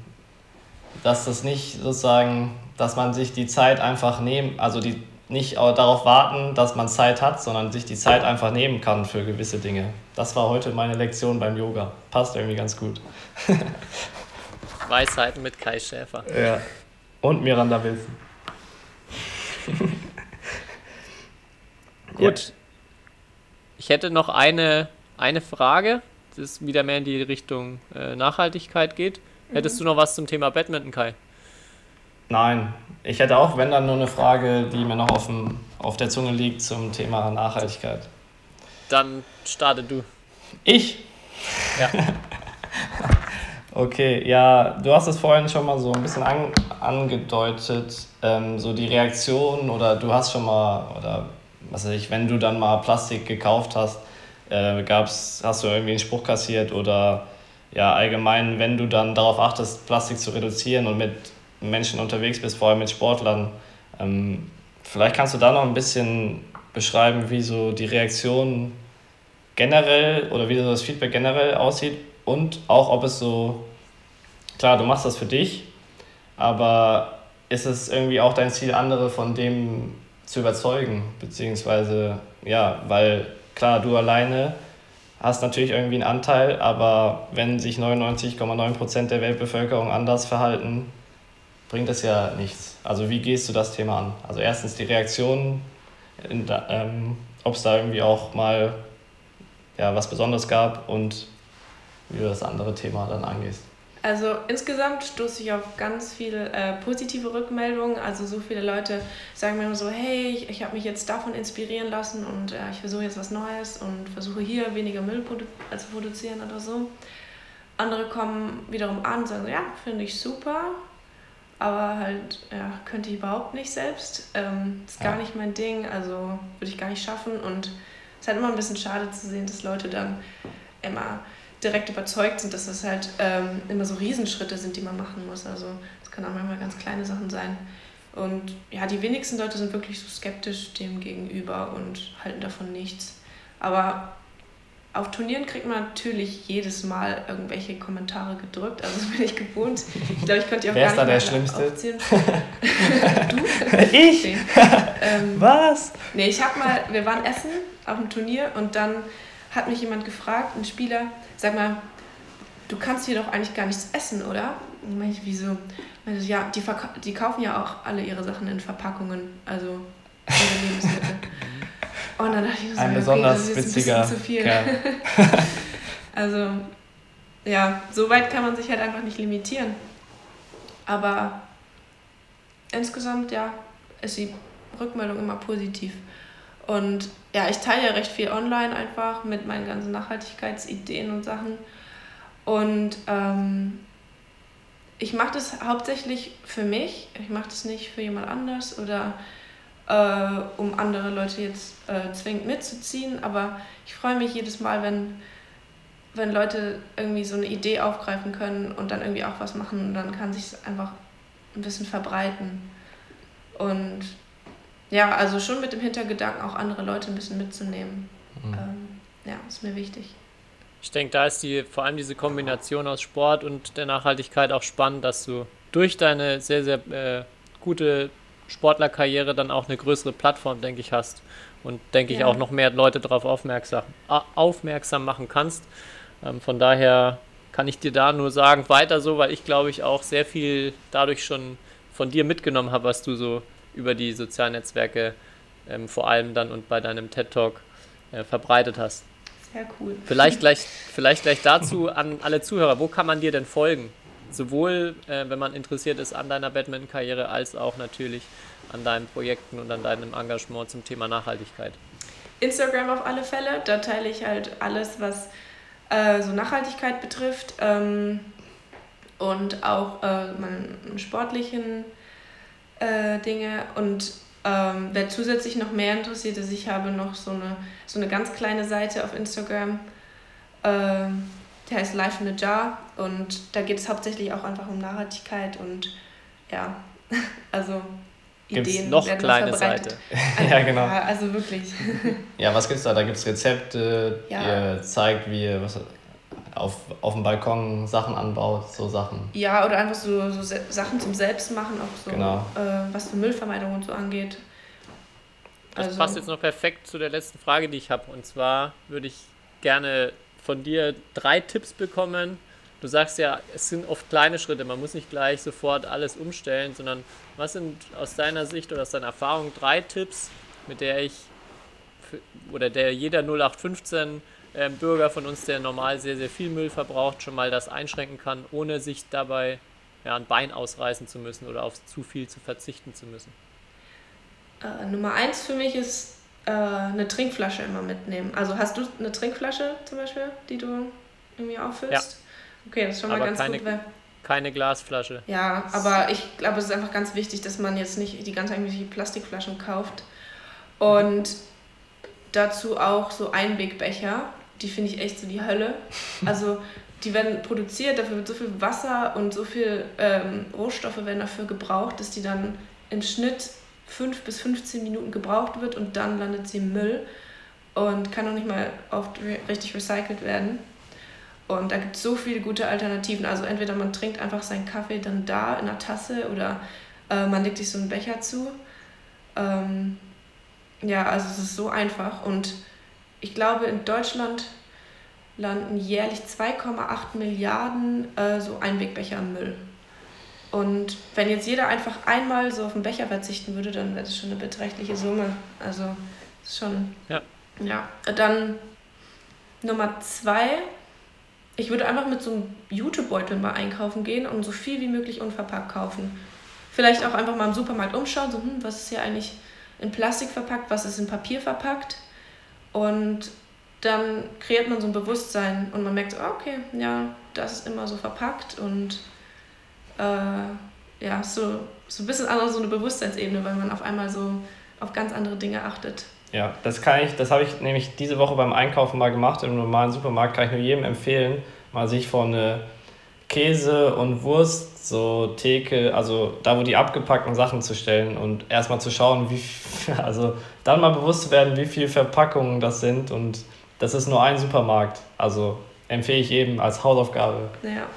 dass das nicht sozusagen, dass man sich die Zeit einfach nehmen, also die nicht au- darauf warten, dass man Zeit hat, sondern sich die Zeit einfach nehmen kann für gewisse Dinge. Das war heute meine Lektion beim Yoga. Passt irgendwie ganz gut. Weisheiten mit Kai Schäfer. Ja. Und Miranda Wilson. Gut. Ja. Ich hätte noch eine, eine Frage, das wieder mehr in die Richtung äh, Nachhaltigkeit geht. Hättest du noch was zum Thema Badminton, Kai? Nein, ich hätte auch, wenn dann nur eine Frage, die mir noch auf, dem, auf der Zunge liegt zum Thema Nachhaltigkeit. Dann starte du. Ich? Ja. Okay, ja, du hast es vorhin schon mal so ein bisschen an, angedeutet, ähm, so die Reaktion oder du hast schon mal, oder was weiß ich, wenn du dann mal Plastik gekauft hast, äh, gab's, hast du irgendwie einen Spruch kassiert oder ja, allgemein, wenn du dann darauf achtest, Plastik zu reduzieren und mit Menschen unterwegs bist, vor allem mit Sportlern, ähm, vielleicht kannst du da noch ein bisschen beschreiben, wie so die Reaktion generell oder wie so das Feedback generell aussieht und auch ob es so, klar, du machst das für dich, aber ist es irgendwie auch dein Ziel, andere von dem zu überzeugen, beziehungsweise, ja, weil klar, du alleine hast natürlich irgendwie einen Anteil, aber wenn sich 99,9% der Weltbevölkerung anders verhalten, bringt das ja nichts. Also wie gehst du das Thema an? Also erstens die Reaktion, ähm, ob es da irgendwie auch mal ja, was Besonderes gab und wie du das andere Thema dann angehst. Also insgesamt stoße ich auf ganz viele äh, positive Rückmeldungen. Also so viele Leute sagen mir immer so, hey, ich, ich habe mich jetzt davon inspirieren lassen und äh, ich versuche jetzt was Neues und versuche hier weniger Müll produ zu produzieren oder so. Andere kommen wiederum an und sagen, ja, finde ich super, aber halt, ja, könnte ich überhaupt nicht selbst. Ähm, ist gar ja. nicht mein Ding, also würde ich gar nicht schaffen und es ist halt immer ein bisschen schade zu sehen, dass Leute dann immer direkt überzeugt sind, dass das halt ähm, immer so Riesenschritte sind, die man machen muss. Also es kann auch manchmal ganz kleine Sachen sein. Und ja, die wenigsten Leute sind wirklich so skeptisch dem gegenüber und halten davon nichts. Aber auf Turnieren kriegt man natürlich jedes Mal irgendwelche Kommentare gedrückt. Also das bin ich gewohnt. Ich glaube, ich könnte auch Wer gar ist da der Schlimmste? du? ich? Nee. Ähm, Was? Nee, ich hab mal, wir waren essen auf dem Turnier und dann hat mich jemand gefragt, ein Spieler, sag mal, du kannst hier doch eigentlich gar nichts essen, oder? Und meine ich, wieso? Meine ich, ja, die, die kaufen ja auch alle ihre Sachen in Verpackungen, also ihre Lebensmittel. Und dann dachte ich so, ein okay, besonders das ist ein bisschen zu viel. Kerl. also, ja, so weit kann man sich halt einfach nicht limitieren. Aber insgesamt, ja, ist die Rückmeldung immer positiv. Und ja, ich teile ja recht viel online einfach mit meinen ganzen Nachhaltigkeitsideen und Sachen. Und ähm, ich mache das hauptsächlich für mich. Ich mache das nicht für jemand anders oder äh, um andere Leute jetzt äh, zwingend mitzuziehen. Aber ich freue mich jedes Mal, wenn, wenn Leute irgendwie so eine Idee aufgreifen können und dann irgendwie auch was machen. Und dann kann sich einfach ein bisschen verbreiten. Und ja, also schon mit dem Hintergedanken, auch andere Leute ein bisschen mitzunehmen. Mhm. Ähm, ja, ist mir wichtig. Ich denke, da ist die, vor allem diese Kombination aus Sport und der Nachhaltigkeit auch spannend, dass du durch deine sehr, sehr äh, gute Sportlerkarriere dann auch eine größere Plattform, denke ich, hast. Und denke ja. ich auch noch mehr Leute darauf aufmerksam, aufmerksam machen kannst. Ähm, von daher kann ich dir da nur sagen, weiter so, weil ich glaube ich auch sehr viel dadurch schon von dir mitgenommen habe, was du so über die sozialen Netzwerke ähm, vor allem dann und bei deinem TED Talk äh, verbreitet hast. Sehr cool. Vielleicht gleich, vielleicht gleich dazu an alle Zuhörer, wo kann man dir denn folgen? Sowohl, äh, wenn man interessiert ist an deiner Badminton-Karriere, als auch natürlich an deinen Projekten und an deinem Engagement zum Thema Nachhaltigkeit. Instagram auf alle Fälle, da teile ich halt alles, was äh, so Nachhaltigkeit betrifft ähm, und auch äh, meinen sportlichen äh, Dinge. Und ähm, wer zusätzlich noch mehr interessiert ist, ich habe noch so eine, so eine ganz kleine Seite auf Instagram, äh, die heißt Life in a Jar und da geht es hauptsächlich auch einfach um Nachhaltigkeit und ja, also Gibt's Ideen noch werden kleine verbreitet. Seite. ja, genau. Ja, also wirklich. Ja, was gibt's da? Da gibt es Rezepte, Ja. ihr zeigt, wie ihr was, auf, auf dem Balkon Sachen anbaut, so Sachen. Ja, oder einfach so, so Sachen zum Selbstmachen, auch so, Genau. äh, was so Müllvermeidung und so angeht. Das Also- passt jetzt noch perfekt zu der letzten Frage, die ich habe. Und zwar würde ich gerne von dir drei Tipps bekommen. Du sagst ja, es sind oft kleine Schritte, man muss nicht gleich sofort alles umstellen, sondern was sind aus deiner Sicht oder aus deiner Erfahrung drei Tipps, mit der ich oder der jeder 0815 äh, Bürger von uns, der normal sehr, sehr viel Müll verbraucht, schon mal das einschränken kann, ohne sich dabei ja, ein Bein ausreißen zu müssen oder auf zu viel zu verzichten zu müssen? Äh, Nummer eins für mich ist äh, eine Trinkflasche immer mitnehmen. Also hast du eine Trinkflasche zum Beispiel, die du irgendwie auffüllst? Ja. Okay, das ist schon mal Aber ganz keine- gut. Weil, Keine Glasflasche. ja, aber ich glaube, es ist einfach ganz wichtig, dass man jetzt nicht die ganze Zeit irgendwelche Plastikflaschen kauft. Und dazu auch so Einwegbecher. Die finde ich echt so die Hölle. Also die werden produziert, dafür wird so viel Wasser und so viel ähm, Rohstoffe werden dafür gebraucht, dass die dann im Schnitt 5 bis 15 Minuten gebraucht wird und dann landet sie im Müll und kann auch nicht mal oft re richtig recycelt werden. Und da gibt es so viele gute Alternativen. Also entweder man trinkt einfach seinen Kaffee dann da in einer Tasse oder äh, man legt sich so einen Becher zu. Ähm, ja, also es ist so einfach. Und ich glaube, in Deutschland landen jährlich 2,8 Milliarden äh, so Einwegbecher im Müll. Und wenn jetzt jeder einfach einmal so auf den Becher verzichten würde, dann wäre das schon eine beträchtliche Summe. Also ist schon. Ja. Ja. Dann Nummer zwei. Ich würde einfach mit so einem Jutebeutel mal einkaufen gehen und so viel wie möglich unverpackt kaufen. Vielleicht auch einfach mal im Supermarkt umschauen, so, hm, was ist hier eigentlich in Plastik verpackt, was ist in Papier verpackt. Und dann kreiert man so ein Bewusstsein und man merkt, so, okay, ja, das ist immer so verpackt und äh, ja, so, so ein bisschen andere so eine Bewusstseinsebene, weil man auf einmal so auf ganz andere Dinge achtet. Ja, das kann ich, das habe ich nämlich diese Woche beim Einkaufen mal gemacht. Im normalen Supermarkt kann ich nur jedem empfehlen, mal sich vor eine Käse- und Wurst, so Theke, also da, wo die abgepackten Sachen zu stellen und erstmal zu schauen, wie viel, also dann mal bewusst zu werden, wie viel Verpackungen das sind und das ist nur ein Supermarkt. Also empfehle ich jedem als Hausaufgabe. Ja.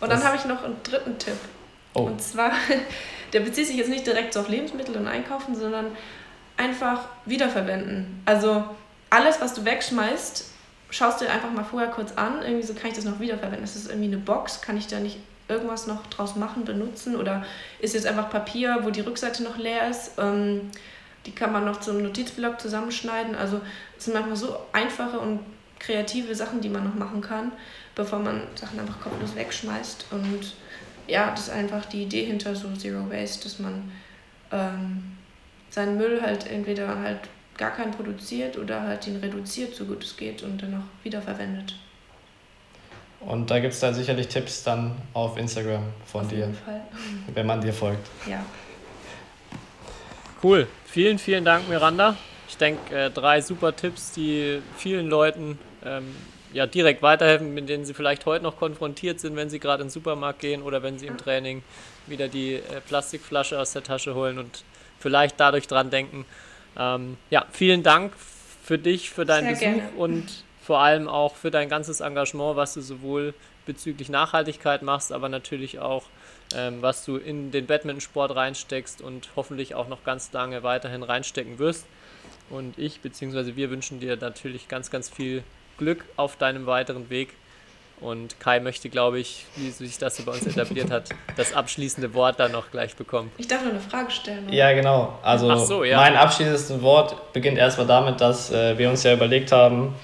Und Das- dann habe ich noch einen dritten Tipp. Oh. Und zwar, der bezieht sich jetzt nicht direkt so auf Lebensmittel und Einkaufen, sondern einfach wiederverwenden. Also alles, was du wegschmeißt, schaust dir einfach mal vorher kurz an. Irgendwie so kann ich das noch wiederverwenden. Ist das irgendwie eine Box? Kann ich da nicht irgendwas noch draus machen, benutzen? Oder ist jetzt einfach Papier, wo die Rückseite noch leer ist? Ähm, die kann man noch zum Notizblock zusammenschneiden. Also es sind manchmal so einfache und kreative Sachen, die man noch machen kann, bevor man Sachen einfach kopflos wegschmeißt. Und ja, das ist einfach die Idee hinter so Zero Waste, dass man ähm, seinen Müll halt entweder halt gar keinen produziert oder halt ihn reduziert, so gut es geht und dann auch wiederverwendet. Und da gibt es dann sicherlich Tipps dann auf Instagram von Auf dir, jeden Fall. wenn man dir folgt. Ja. Cool. Vielen, vielen Dank, Miranda. Ich denke, äh, drei super Tipps, die vielen Leuten ähm, ja, direkt weiterhelfen, mit denen sie vielleicht heute noch konfrontiert sind, wenn sie gerade in den Supermarkt gehen oder wenn sie im Training wieder die äh, Plastikflasche aus der Tasche holen und vielleicht dadurch dran denken. Ähm, ja, vielen Dank für dich, für deinen Sehr Besuch gerne. und vor allem auch für dein ganzes Engagement, was du sowohl bezüglich Nachhaltigkeit machst, aber natürlich auch, ähm, was du in den Badmintonsport reinsteckst und hoffentlich auch noch ganz lange weiterhin reinstecken wirst. Und ich bzw. wir wünschen dir natürlich ganz, ganz viel Glück auf deinem weiteren Weg. Und Kai möchte, glaube ich, wie sich das so bei uns etabliert hat, das abschließende Wort dann noch gleich bekommen. Ich darf noch eine Frage stellen. oder? Ja, genau. Also so, ja. mein abschließendes Wort beginnt erstmal damit, dass äh, wir uns ja überlegt haben,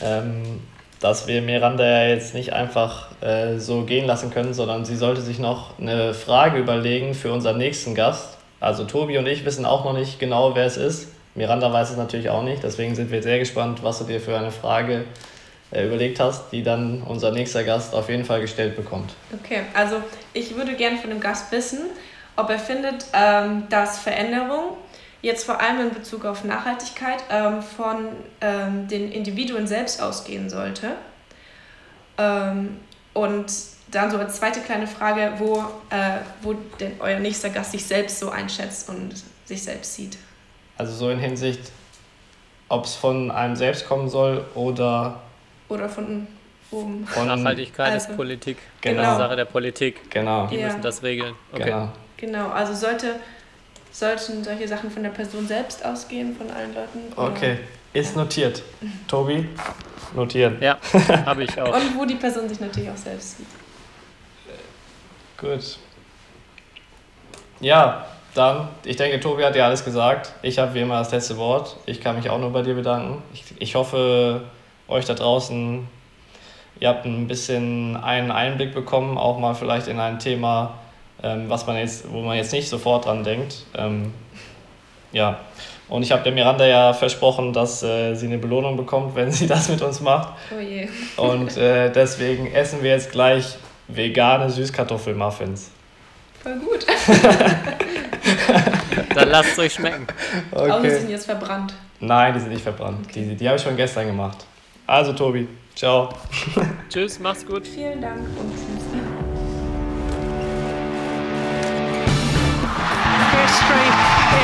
ähm, dass wir Miranda ja jetzt nicht einfach äh, so gehen lassen können, sondern sie sollte sich noch eine Frage überlegen für unseren nächsten Gast. Also Tobi und ich wissen auch noch nicht genau, wer es ist. Miranda weiß es natürlich auch nicht, deswegen sind wir sehr gespannt, was du dir für eine Frage äh, überlegt hast, die dann unser nächster Gast auf jeden Fall gestellt bekommt. Okay, also ich würde gerne von dem Gast wissen, ob er findet, ähm, dass Veränderung jetzt vor allem in Bezug auf Nachhaltigkeit ähm, von ähm, den Individuen selbst ausgehen sollte. Ähm, und dann so als zweite kleine Frage, wo, äh, wo denn euer nächster Gast sich selbst so einschätzt und sich selbst sieht. Also so in Hinsicht, ob es von einem selbst kommen soll oder Oder von oben. von... Nachhaltigkeit Also, ist Politik. genau. Das ist Sache der Politik. Genau, Die Ja. müssen das regeln. Okay. genau. Genau, also sollte, sollten solche Sachen von der Person selbst ausgehen, von allen Leuten. Okay, ist notiert. Tobi, notieren. Ja, habe ich auch. Und wo die Person sich natürlich auch selbst sieht. Gut. Ja, dann, ich denke, Tobi hat ja alles gesagt. Ich habe wie immer das letzte Wort. Ich kann mich auch nur bei dir bedanken. Ich, ich hoffe, euch da draußen, ihr habt ein bisschen einen Einblick bekommen, auch mal vielleicht in ein Thema, ähm, was man jetzt, wo man jetzt nicht sofort dran denkt. Ähm, ja, und ich habe der Miranda ja versprochen, dass äh, sie eine Belohnung bekommt, wenn sie das mit uns macht. Oh je. Und äh, deswegen essen wir jetzt gleich vegane Süßkartoffelmuffins. Voll gut. Dann lasst es euch schmecken. Augen sind jetzt verbrannt. Nein, die sind nicht verbrannt. Die, die habe ich schon gestern gemacht. Also Tobi, ciao. Tschüss, mach's gut. Vielen Dank und tschüss. History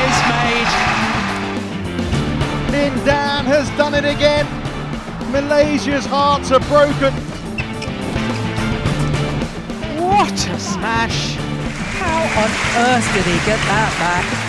is made. Lin Dan has done it again. Malaysia's hearts are broken. What a smash! How on earth did he get that back?